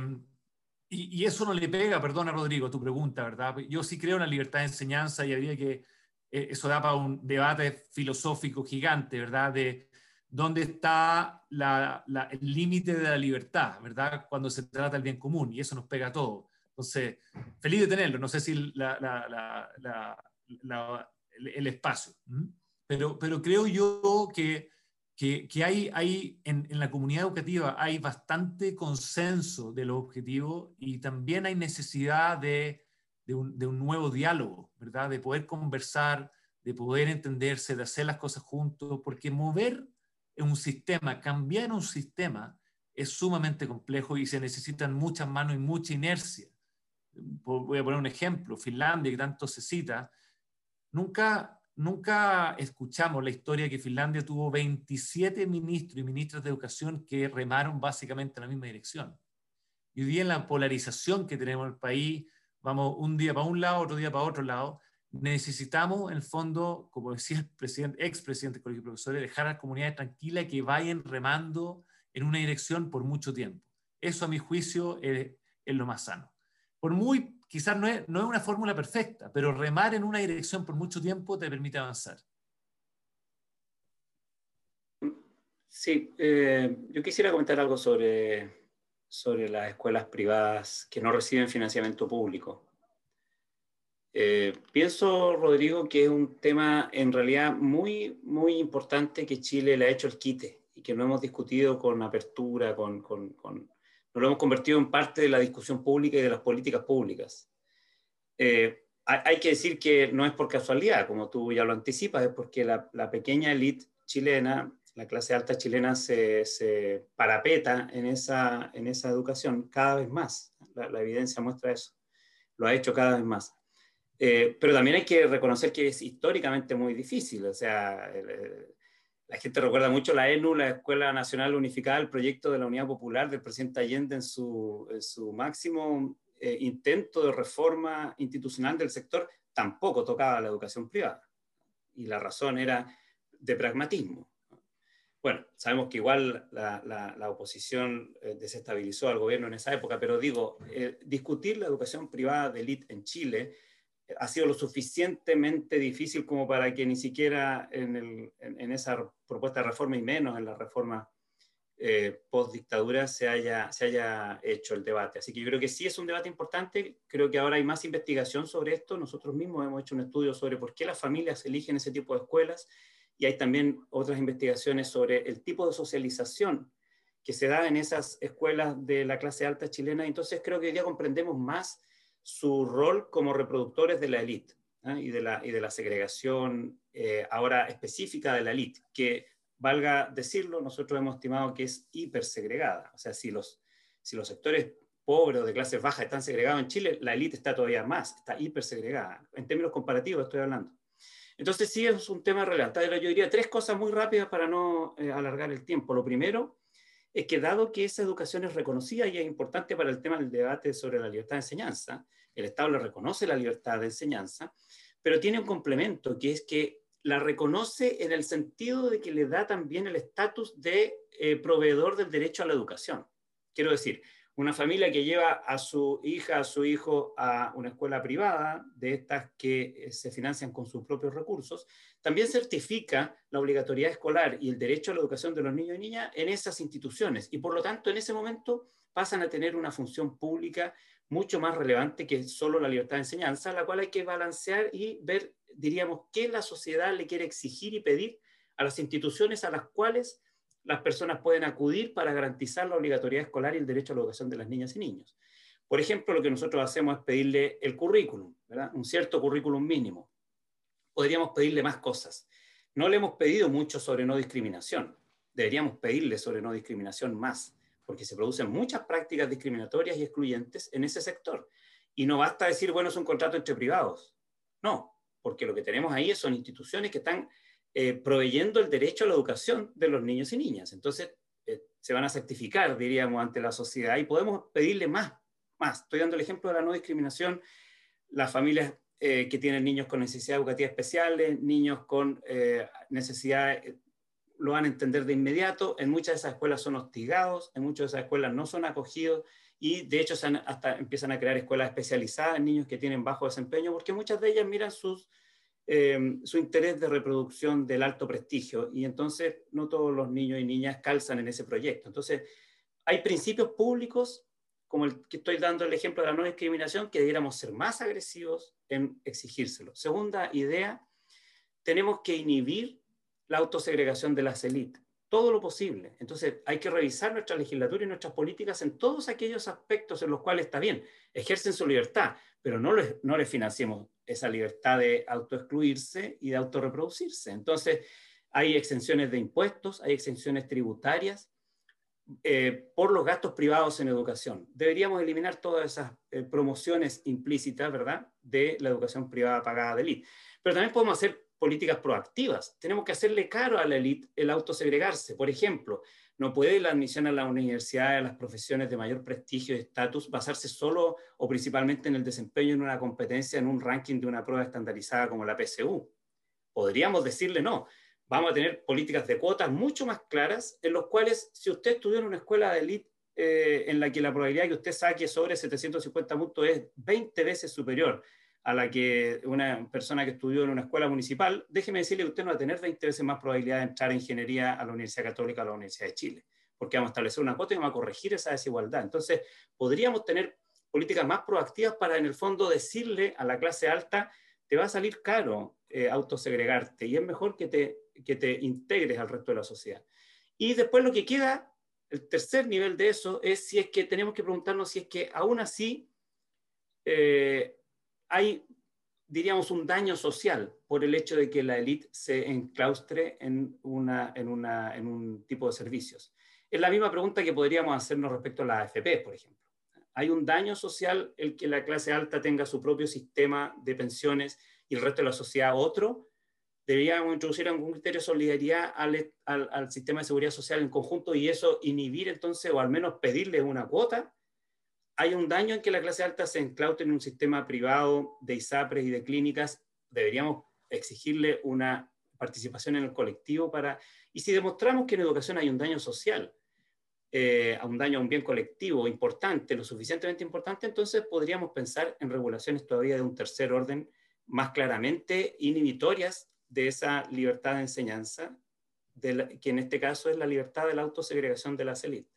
y, y, eso no le pega, perdona Rodrigo, tu pregunta, ¿verdad? Yo sí creo en la libertad de enseñanza y habría que eso da para un debate filosófico gigante, ¿verdad? De dónde está el límite de la libertad, ¿verdad? Cuando se trata del bien común, y eso nos pega a todos. Entonces, feliz de tenerlo, no sé si el espacio. pero, creo yo que, hay en, en, la comunidad educativa hay bastante consenso de los objetivos y también hay necesidad de, de, un, de un nuevo diálogo, ¿verdad? De poder conversar, de poder entenderse, de hacer las cosas juntos, porque mover un sistema, cambiar un sistema, es sumamente complejo y se necesitan muchas manos y mucha inercia. Voy a poner un ejemplo, Finlandia, que tanto se cita, nunca, nunca escuchamos la historia que Finlandia tuvo 27 ministros y ministras de educación que remaron básicamente en la misma dirección. Y hoy en la polarización que tenemos en el país, vamos un día para un lado, otro día para otro lado, necesitamos, en el fondo, como decía el presidente, expresidente del Colegio de Profesores, dejar a las comunidades tranquilas que vayan remando en una dirección por mucho tiempo. Eso, a mi juicio, es, lo más sano. Por muy, quizás no es, no es una fórmula perfecta, pero remar en una dirección por mucho tiempo te permite avanzar. Sí, eh, yo quisiera comentar algo sobre, sobre las escuelas privadas que no reciben financiamiento público. Eh, pienso, Rodrigo, que es un tema en realidad muy, muy importante que Chile le ha hecho el quite y que no hemos discutido con apertura, con, con, no lo hemos convertido en parte de la discusión pública y de las políticas públicas. Eh, hay, que decir que no es por casualidad, como tú ya lo anticipas, es porque la pequeña élite chilena, la clase alta chilena se, se, parapeta en esa, en esa educación cada vez más. La, la evidencia muestra eso. Lo ha hecho cada vez más. Eh, pero también hay que reconocer que es históricamente muy difícil. O sea, el, la gente recuerda mucho la ENU, la Escuela Nacional Unificada, el proyecto de la Unidad Popular del presidente Allende en su, su máximo eh, intento de reforma institucional del sector, tampoco tocaba la educación privada. Y la razón era de pragmatismo. Bueno, sabemos que igual la, la, la oposición eh, desestabilizó al gobierno en esa época, pero digo, eh, discutir la educación privada de élite en Chile ha sido lo suficientemente difícil como para que ni siquiera en, el, en, esa propuesta de reforma y menos en la reforma eh, post-dictadura se haya, se haya hecho el debate. Así que yo creo que sí es un debate importante, creo que ahora hay más investigación sobre esto, nosotros mismos hemos hecho un estudio sobre por qué las familias eligen ese tipo de escuelas y hay también otras investigaciones sobre el tipo de socialización que se da en esas escuelas de la clase alta chilena, entonces creo que día comprendemos más su rol como reproductores de la élite ¿eh? y, de la, y de la segregación eh, ahora específica de la élite, que valga decirlo, nosotros hemos estimado que es hipersegregada. O sea, si los, si los sectores pobres o de clases bajas están segregados en Chile, la élite está todavía más, está hipersegregada. En términos comparativos estoy hablando. Entonces sí es un tema relevante. Yo diría tres cosas muy rápidas para no eh, alargar el tiempo. Lo primero es que dado que esa educación es reconocida y es importante para el tema del debate sobre la libertad de enseñanza, el Estado le reconoce la libertad de enseñanza, pero tiene un complemento, que es que la reconoce en el sentido de que le da también el estatus de eh, proveedor del derecho a la educación. Quiero decir, una familia que lleva a su hija, a su hijo a una escuela privada, de estas que eh, se financian con sus propios recursos, también certifica la obligatoriedad escolar y el derecho a la educación de los niños y niñas en esas instituciones. Y por lo tanto, en ese momento pasan a tener una función pública mucho más relevante que solo la libertad de enseñanza, la cual hay que balancear y ver, diríamos, qué la sociedad le quiere exigir y pedir a las instituciones a las cuales las personas pueden acudir para garantizar la obligatoriedad escolar y el derecho a la educación de las niñas y niños. Por ejemplo, lo que nosotros hacemos es pedirle el currículum, ¿verdad? un cierto currículum mínimo. Podríamos pedirle más cosas. No le hemos pedido mucho sobre no discriminación. Deberíamos pedirle sobre no discriminación más, porque se producen muchas prácticas discriminatorias y excluyentes en ese sector. Y no basta decir, bueno, es un contrato entre privados. No, porque lo que tenemos ahí son instituciones que están eh, proveyendo el derecho a la educación de los niños y niñas. Entonces, eh, se van a certificar, diríamos, ante la sociedad y podemos pedirle más, más. Estoy dando el ejemplo de la no discriminación. Las familias eh, que tienen niños con necesidades educativas especiales, niños con necesidades, lo van a entender de inmediato. En muchas de esas escuelas son hostigados, en muchas de esas escuelas no son acogidos y de hecho hasta empiezan a crear escuelas especializadas en niños que tienen bajo desempeño porque muchas de ellas miran sus eh, su interés de reproducción del alto prestigio y entonces no todos los niños y niñas calzan en ese proyecto. Entonces, hay principios públicos, como el que estoy dando el ejemplo de la no discriminación, que debiéramos ser más agresivos en exigírselo. Segunda idea, tenemos que inhibir la autosegregación de las élites, todo lo posible. Entonces hay que revisar nuestra legislatura y nuestras políticas en todos aquellos aspectos en los cuales está bien, ejercen su libertad, pero no les, no les financiemos esa libertad de autoexcluirse y de autorreproducirse. Entonces hay exenciones de impuestos, hay exenciones tributarias, eh, por los gastos privados en educación. Deberíamos eliminar todas esas eh, promociones implícitas, ¿verdad?, de la educación privada pagada de élite. Pero también podemos hacer políticas proactivas. Tenemos que hacerle caro a la élite el autosegregarse. Por ejemplo, no puede la admisión a la universidad, a las profesiones de mayor prestigio y estatus, basarse solo o principalmente en el desempeño en una competencia, en un ranking de una prueba estandarizada como la PSU. Podríamos decirle no vamos a tener políticas de cuotas mucho más claras, en los cuales si usted estudió en una escuela de élite eh, en la que la probabilidad de que usted saque sobre 750 puntos es 20 veces superior a la que una persona que estudió en una escuela municipal, déjeme decirle que usted no va a tener 20 veces más probabilidad de entrar a ingeniería a la Universidad Católica o a la Universidad de Chile, porque vamos a establecer una cuota y vamos a corregir esa desigualdad. Entonces, podríamos tener políticas más proactivas para, en el fondo, decirle a la clase alta, te va a salir caro eh, autosegregarte y es mejor que te que te integres al resto de la sociedad. Y después lo que queda, el tercer nivel de eso, es si es que tenemos que preguntarnos si es que aún así eh, hay, diríamos, un daño social por el hecho de que la élite se enclaustre en, una, en, un tipo de servicios. Es la misma pregunta que podríamos hacernos respecto a la AFP, por ejemplo. ¿Hay un daño social el que la clase alta tenga su propio sistema de pensiones y el resto de la sociedad otro? deberíamos introducir algún criterio de solidaridad al, al, sistema de seguridad social en conjunto y eso inhibir entonces, o al menos pedirle una cuota. Hay un daño en que la clase alta se enclaute en un sistema privado de ISAPRES y de clínicas. Deberíamos exigirle una participación en el colectivo para... Y si demostramos que en educación hay un daño social, eh, un daño a un bien colectivo importante, lo suficientemente importante, entonces podríamos pensar en regulaciones todavía de un tercer orden más claramente inhibitorias de esa libertad de enseñanza, que en este caso es la libertad de la autosegregación de las élites.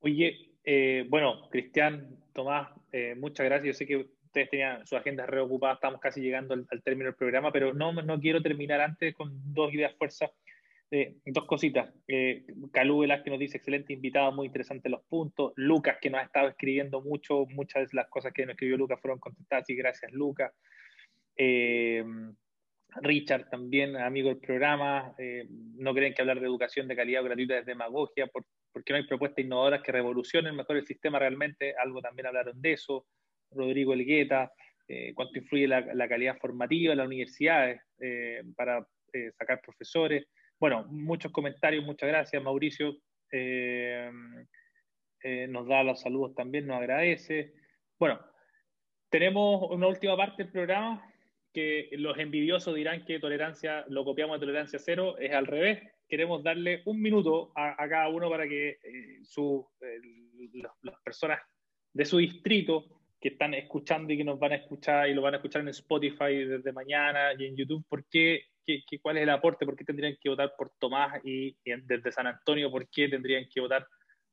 Oye, eh, bueno, Cristian, Tomás, eh, muchas gracias. Yo sé que ustedes tenían su agenda reocupada, estamos casi llegando al, término del programa, pero no, no quiero terminar antes con dos ideas fuerzas. Eh, dos cositas. Eh, Calú que nos dice excelente invitado, muy interesante los puntos. Lucas que nos ha estado escribiendo mucho, muchas de las cosas que nos escribió Lucas fueron contestadas y gracias Lucas. Eh, Richard también, amigo del programa, eh, no creen que hablar de educación de calidad gratuita es demagogia, porque no hay propuestas innovadoras que revolucionen mejor el sistema realmente, algo también hablaron de eso, Rodrigo Elgueta, eh, cuánto influye la, calidad formativa en las universidades para sacar profesores. Bueno, muchos comentarios, muchas gracias, Mauricio. nos da los saludos también, nos agradece. Bueno, tenemos una última parte del programa que los envidiosos dirán que tolerancia, lo copiamos de tolerancia cero, es al revés. Queremos darle un minuto a, cada uno para que eh, su, las personas de su distrito que están escuchando y que nos van a escuchar y lo van a escuchar en Spotify desde mañana y en YouTube, ¿por qué, qué, cuál es el aporte? ¿Por qué tendrían que votar por Tomás y, desde San Antonio, por qué tendrían que votar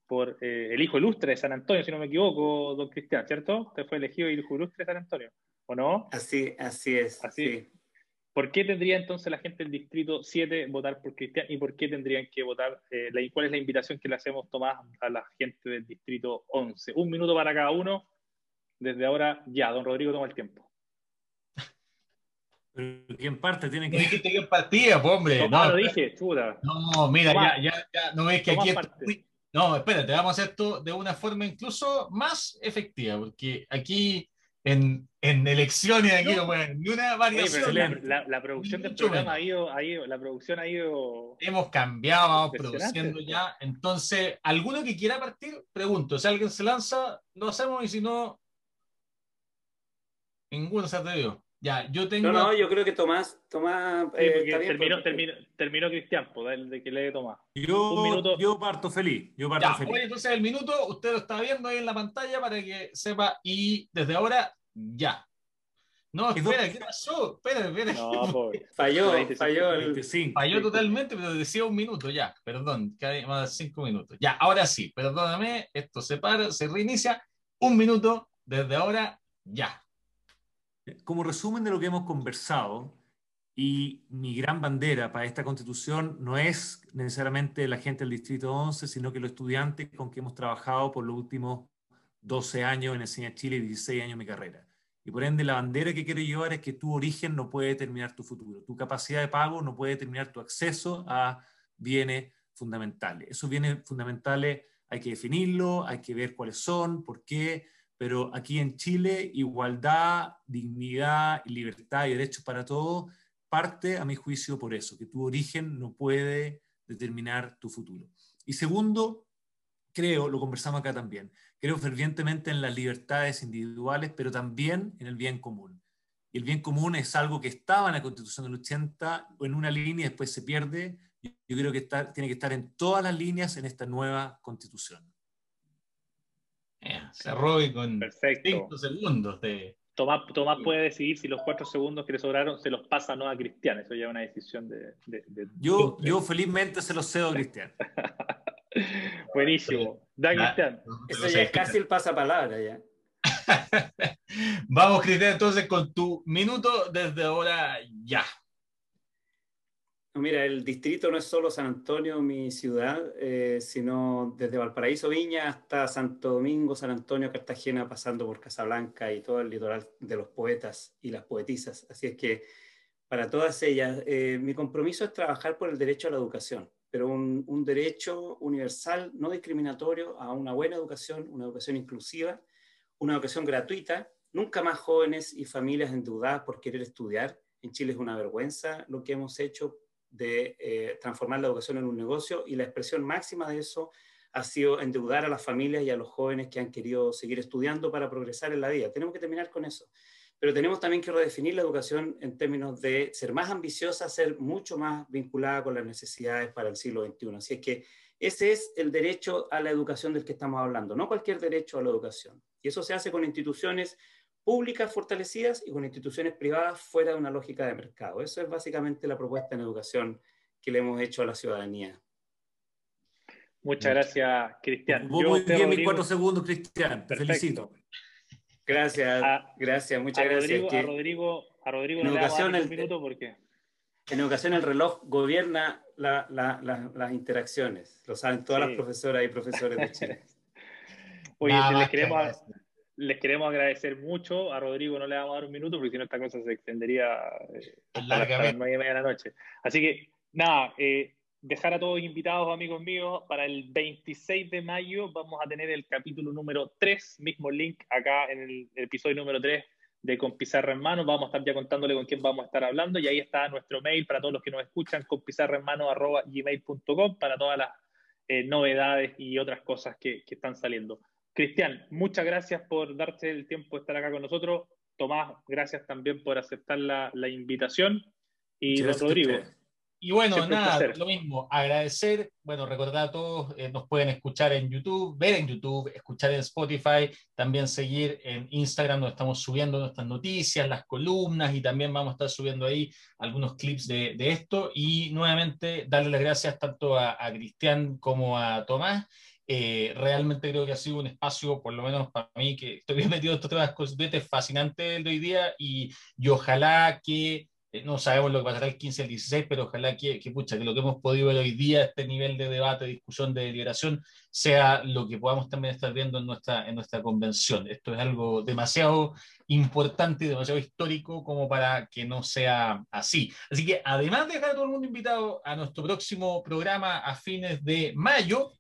por eh, el hijo ilustre de San Antonio, si no me equivoco, don Cristian, ¿cierto? Usted fue elegido el hijo ilustre de San Antonio. ¿o no? Así, así es. Así. ¿Por qué tendría entonces la gente del distrito 7 votar por Cristian y por qué tendrían que votar? Eh, la, ¿Cuál es la invitación que le hacemos, Tomás, a la gente del distrito 11? Un minuto para cada uno. Desde ahora, ya, don Rodrigo, toma el tiempo. ¿Quién parte? Tiene que. Dijiste quién partía, pues, hombre. No, lo dije, chuda. No, mira, ya, ya, ya, no ves que aquí. No, espérate, vamos a hacer esto de una forma incluso más efectiva, porque aquí en, en elecciones aquí no, bueno, ni una variación. la, la, producción del programa ha ido, ha ido, la producción ha ido. Hemos cambiado, vamos produciendo ya. Entonces, ¿alguno que quiera partir? Pregunto. Si alguien se lanza, lo hacemos y si no, ninguno se atrevió. Ya, yo tengo. No, no, yo creo que Tomás, Tomás eh, terminó, terminó, terminó, Cristian, pues, el de que lee Tomás. Yo, Un minuto. yo parto feliz. Yo parto ya, feliz. entonces el minuto, usted lo está viendo ahí en la pantalla para que sepa. Y desde ahora, ya. No, espera, ¿qué pasó? Espera, espera. No, falló, falló. Falló totalmente, pero decía un minuto, ya. Perdón, más cinco minutos. Ya, ahora sí, perdóname, esto se para, se reinicia. Un minuto desde ahora, ya como resumen de lo que hemos conversado, Y mi gran bandera para esta constitución no es necesariamente la gente del Distrito 11, sino que los estudiantes con que hemos trabajado por los últimos 12 años en Enseña Chile y 16 años de mi carrera. Y por ende, la bandera que quiero llevar es que tu origen no puede determinar tu futuro. Tu capacidad de pago no puede determinar tu acceso a bienes fundamentales. Esos bienes fundamentales hay que definirlo, hay que ver cuáles son, por qué, pero aquí en Chile, igualdad, dignidad, libertad y derechos para todos parte, a mi juicio, por eso, que tu origen no puede determinar tu futuro. Y segundo, creo, lo conversamos acá también, creo fervientemente en las libertades individuales, pero también en el bien común. Y el bien común es algo que estaba en la Constitución del 80 o en una línea y después se pierde. Yo creo que tiene que estar en todas las líneas en esta nueva Constitución. Cerró y con Perfecto. segundos de... Tomás, Tomás, puede decidir si los cuatro segundos que le sobraron se los pasa o no a Cristian. Eso ya es una decisión de... yo, yo felizmente se los cedo a Cristian. Buenísimo. Da, Cristian. Eso ya es casi el pasapalabra ya. Vamos, Cristian, entonces con tu minuto desde ahora ya. Mira, el distrito no es solo San Antonio, mi ciudad, eh, sino desde Valparaíso, Viña, hasta Santo Domingo, San Antonio, Cartagena, pasando por Casablanca y todo el litoral de los poetas y las poetisas. Así es que para todas ellas, eh, mi compromiso es trabajar por el derecho a la educación pero un, derecho universal, no discriminatorio, a una buena educación, una educación inclusiva, una educación gratuita, nunca más jóvenes y familias endeudadas por querer estudiar. En Chile es una vergüenza lo que hemos hecho de eh, transformar la educación en un negocio y la expresión máxima de eso ha sido endeudar a las familias y a los jóvenes que han querido seguir estudiando para progresar en la vida. Tenemos que terminar con eso pero tenemos también que redefinir la educación en términos de ser más ambiciosa, ser mucho más vinculada con las necesidades para el siglo XXI. Así es que ese es el derecho a la educación del que estamos hablando, no cualquier derecho a la educación. Y eso se hace con instituciones públicas fortalecidas y con instituciones privadas fuera de una lógica de mercado. Eso es básicamente la propuesta en educación que le hemos hecho a la ciudadanía. Muchas gracias, Cristian. Muy bien, mis cuatro segundos, Cristian. Te felicito. Gracias, gracias, muchas gracias. a Rodrigo, a Rodrigo en educación, el, minuto porque... En educación el reloj gobierna las interacciones, lo saben todas las profesoras y profesores de Chile. Oye, les, queremos, les queremos agradecer mucho. A Rodrigo no le vamos a dar un minuto porque si no esta cosa se extendería eh, hasta las nueve y media de la noche. Así que, nada, eh, dejar a todos invitados, amigos míos, para el 26 de mayo vamos a tener el capítulo número 3, mismo link acá en el, episodio número 3 de Con Pizarra en Mano. Vamos a estar ya contándole con quién vamos a estar hablando y ahí está nuestro mail para todos los que nos escuchan, con pizarra en mano gmail.com para todas las eh, novedades y otras cosas que, están saliendo. Cristian, muchas gracias por darte el tiempo de estar acá con nosotros. Tomás, gracias también por aceptar la, invitación. Y Rodrigo. Y bueno, nada, lo mismo, agradecer, bueno, recordar a todos, eh, nos pueden escuchar en YouTube, ver en YouTube, escuchar en Spotify, también seguir en Instagram, donde estamos subiendo nuestras noticias, las columnas y también vamos a estar subiendo ahí algunos clips de, esto. Y nuevamente, darle las gracias tanto a, Cristian como a Tomás. Eh, realmente creo que ha sido un espacio, por lo menos para mí, que estoy bien metido en estos temas fascinante el de hoy día y, y ojalá que eh, no sabemos lo que pasará el 15 al 16, pero ojalá que, que, pucha, que lo que hemos podido ver hoy día, este nivel de debate, discusión, de deliberación, sea lo que podamos también estar viendo en nuestra, en nuestra convención. Esto es algo demasiado importante y demasiado histórico como para que no sea así. Así que además de dejar a todo el mundo invitado a nuestro próximo programa a fines de mayo,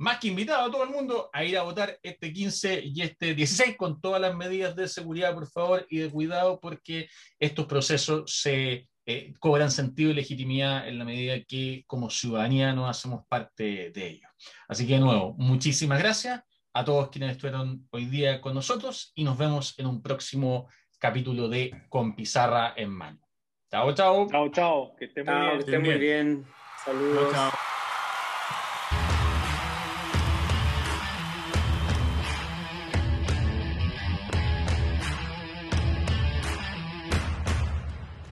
más que invitado a todo el mundo a ir a votar este 15 y este 16 con todas las medidas de seguridad, por favor, y de cuidado, porque estos procesos se eh, cobran sentido y legitimidad en la medida que como ciudadanía nos hacemos parte de ellos. Así que de nuevo, muchísimas gracias a todos quienes estuvieron hoy día con nosotros y nos vemos en un próximo capítulo de Con Pizarra en Mano. Chao, chao. Chao, chao. Que estén muy bien. Que estén muy bien. Saludos. Chao, chao.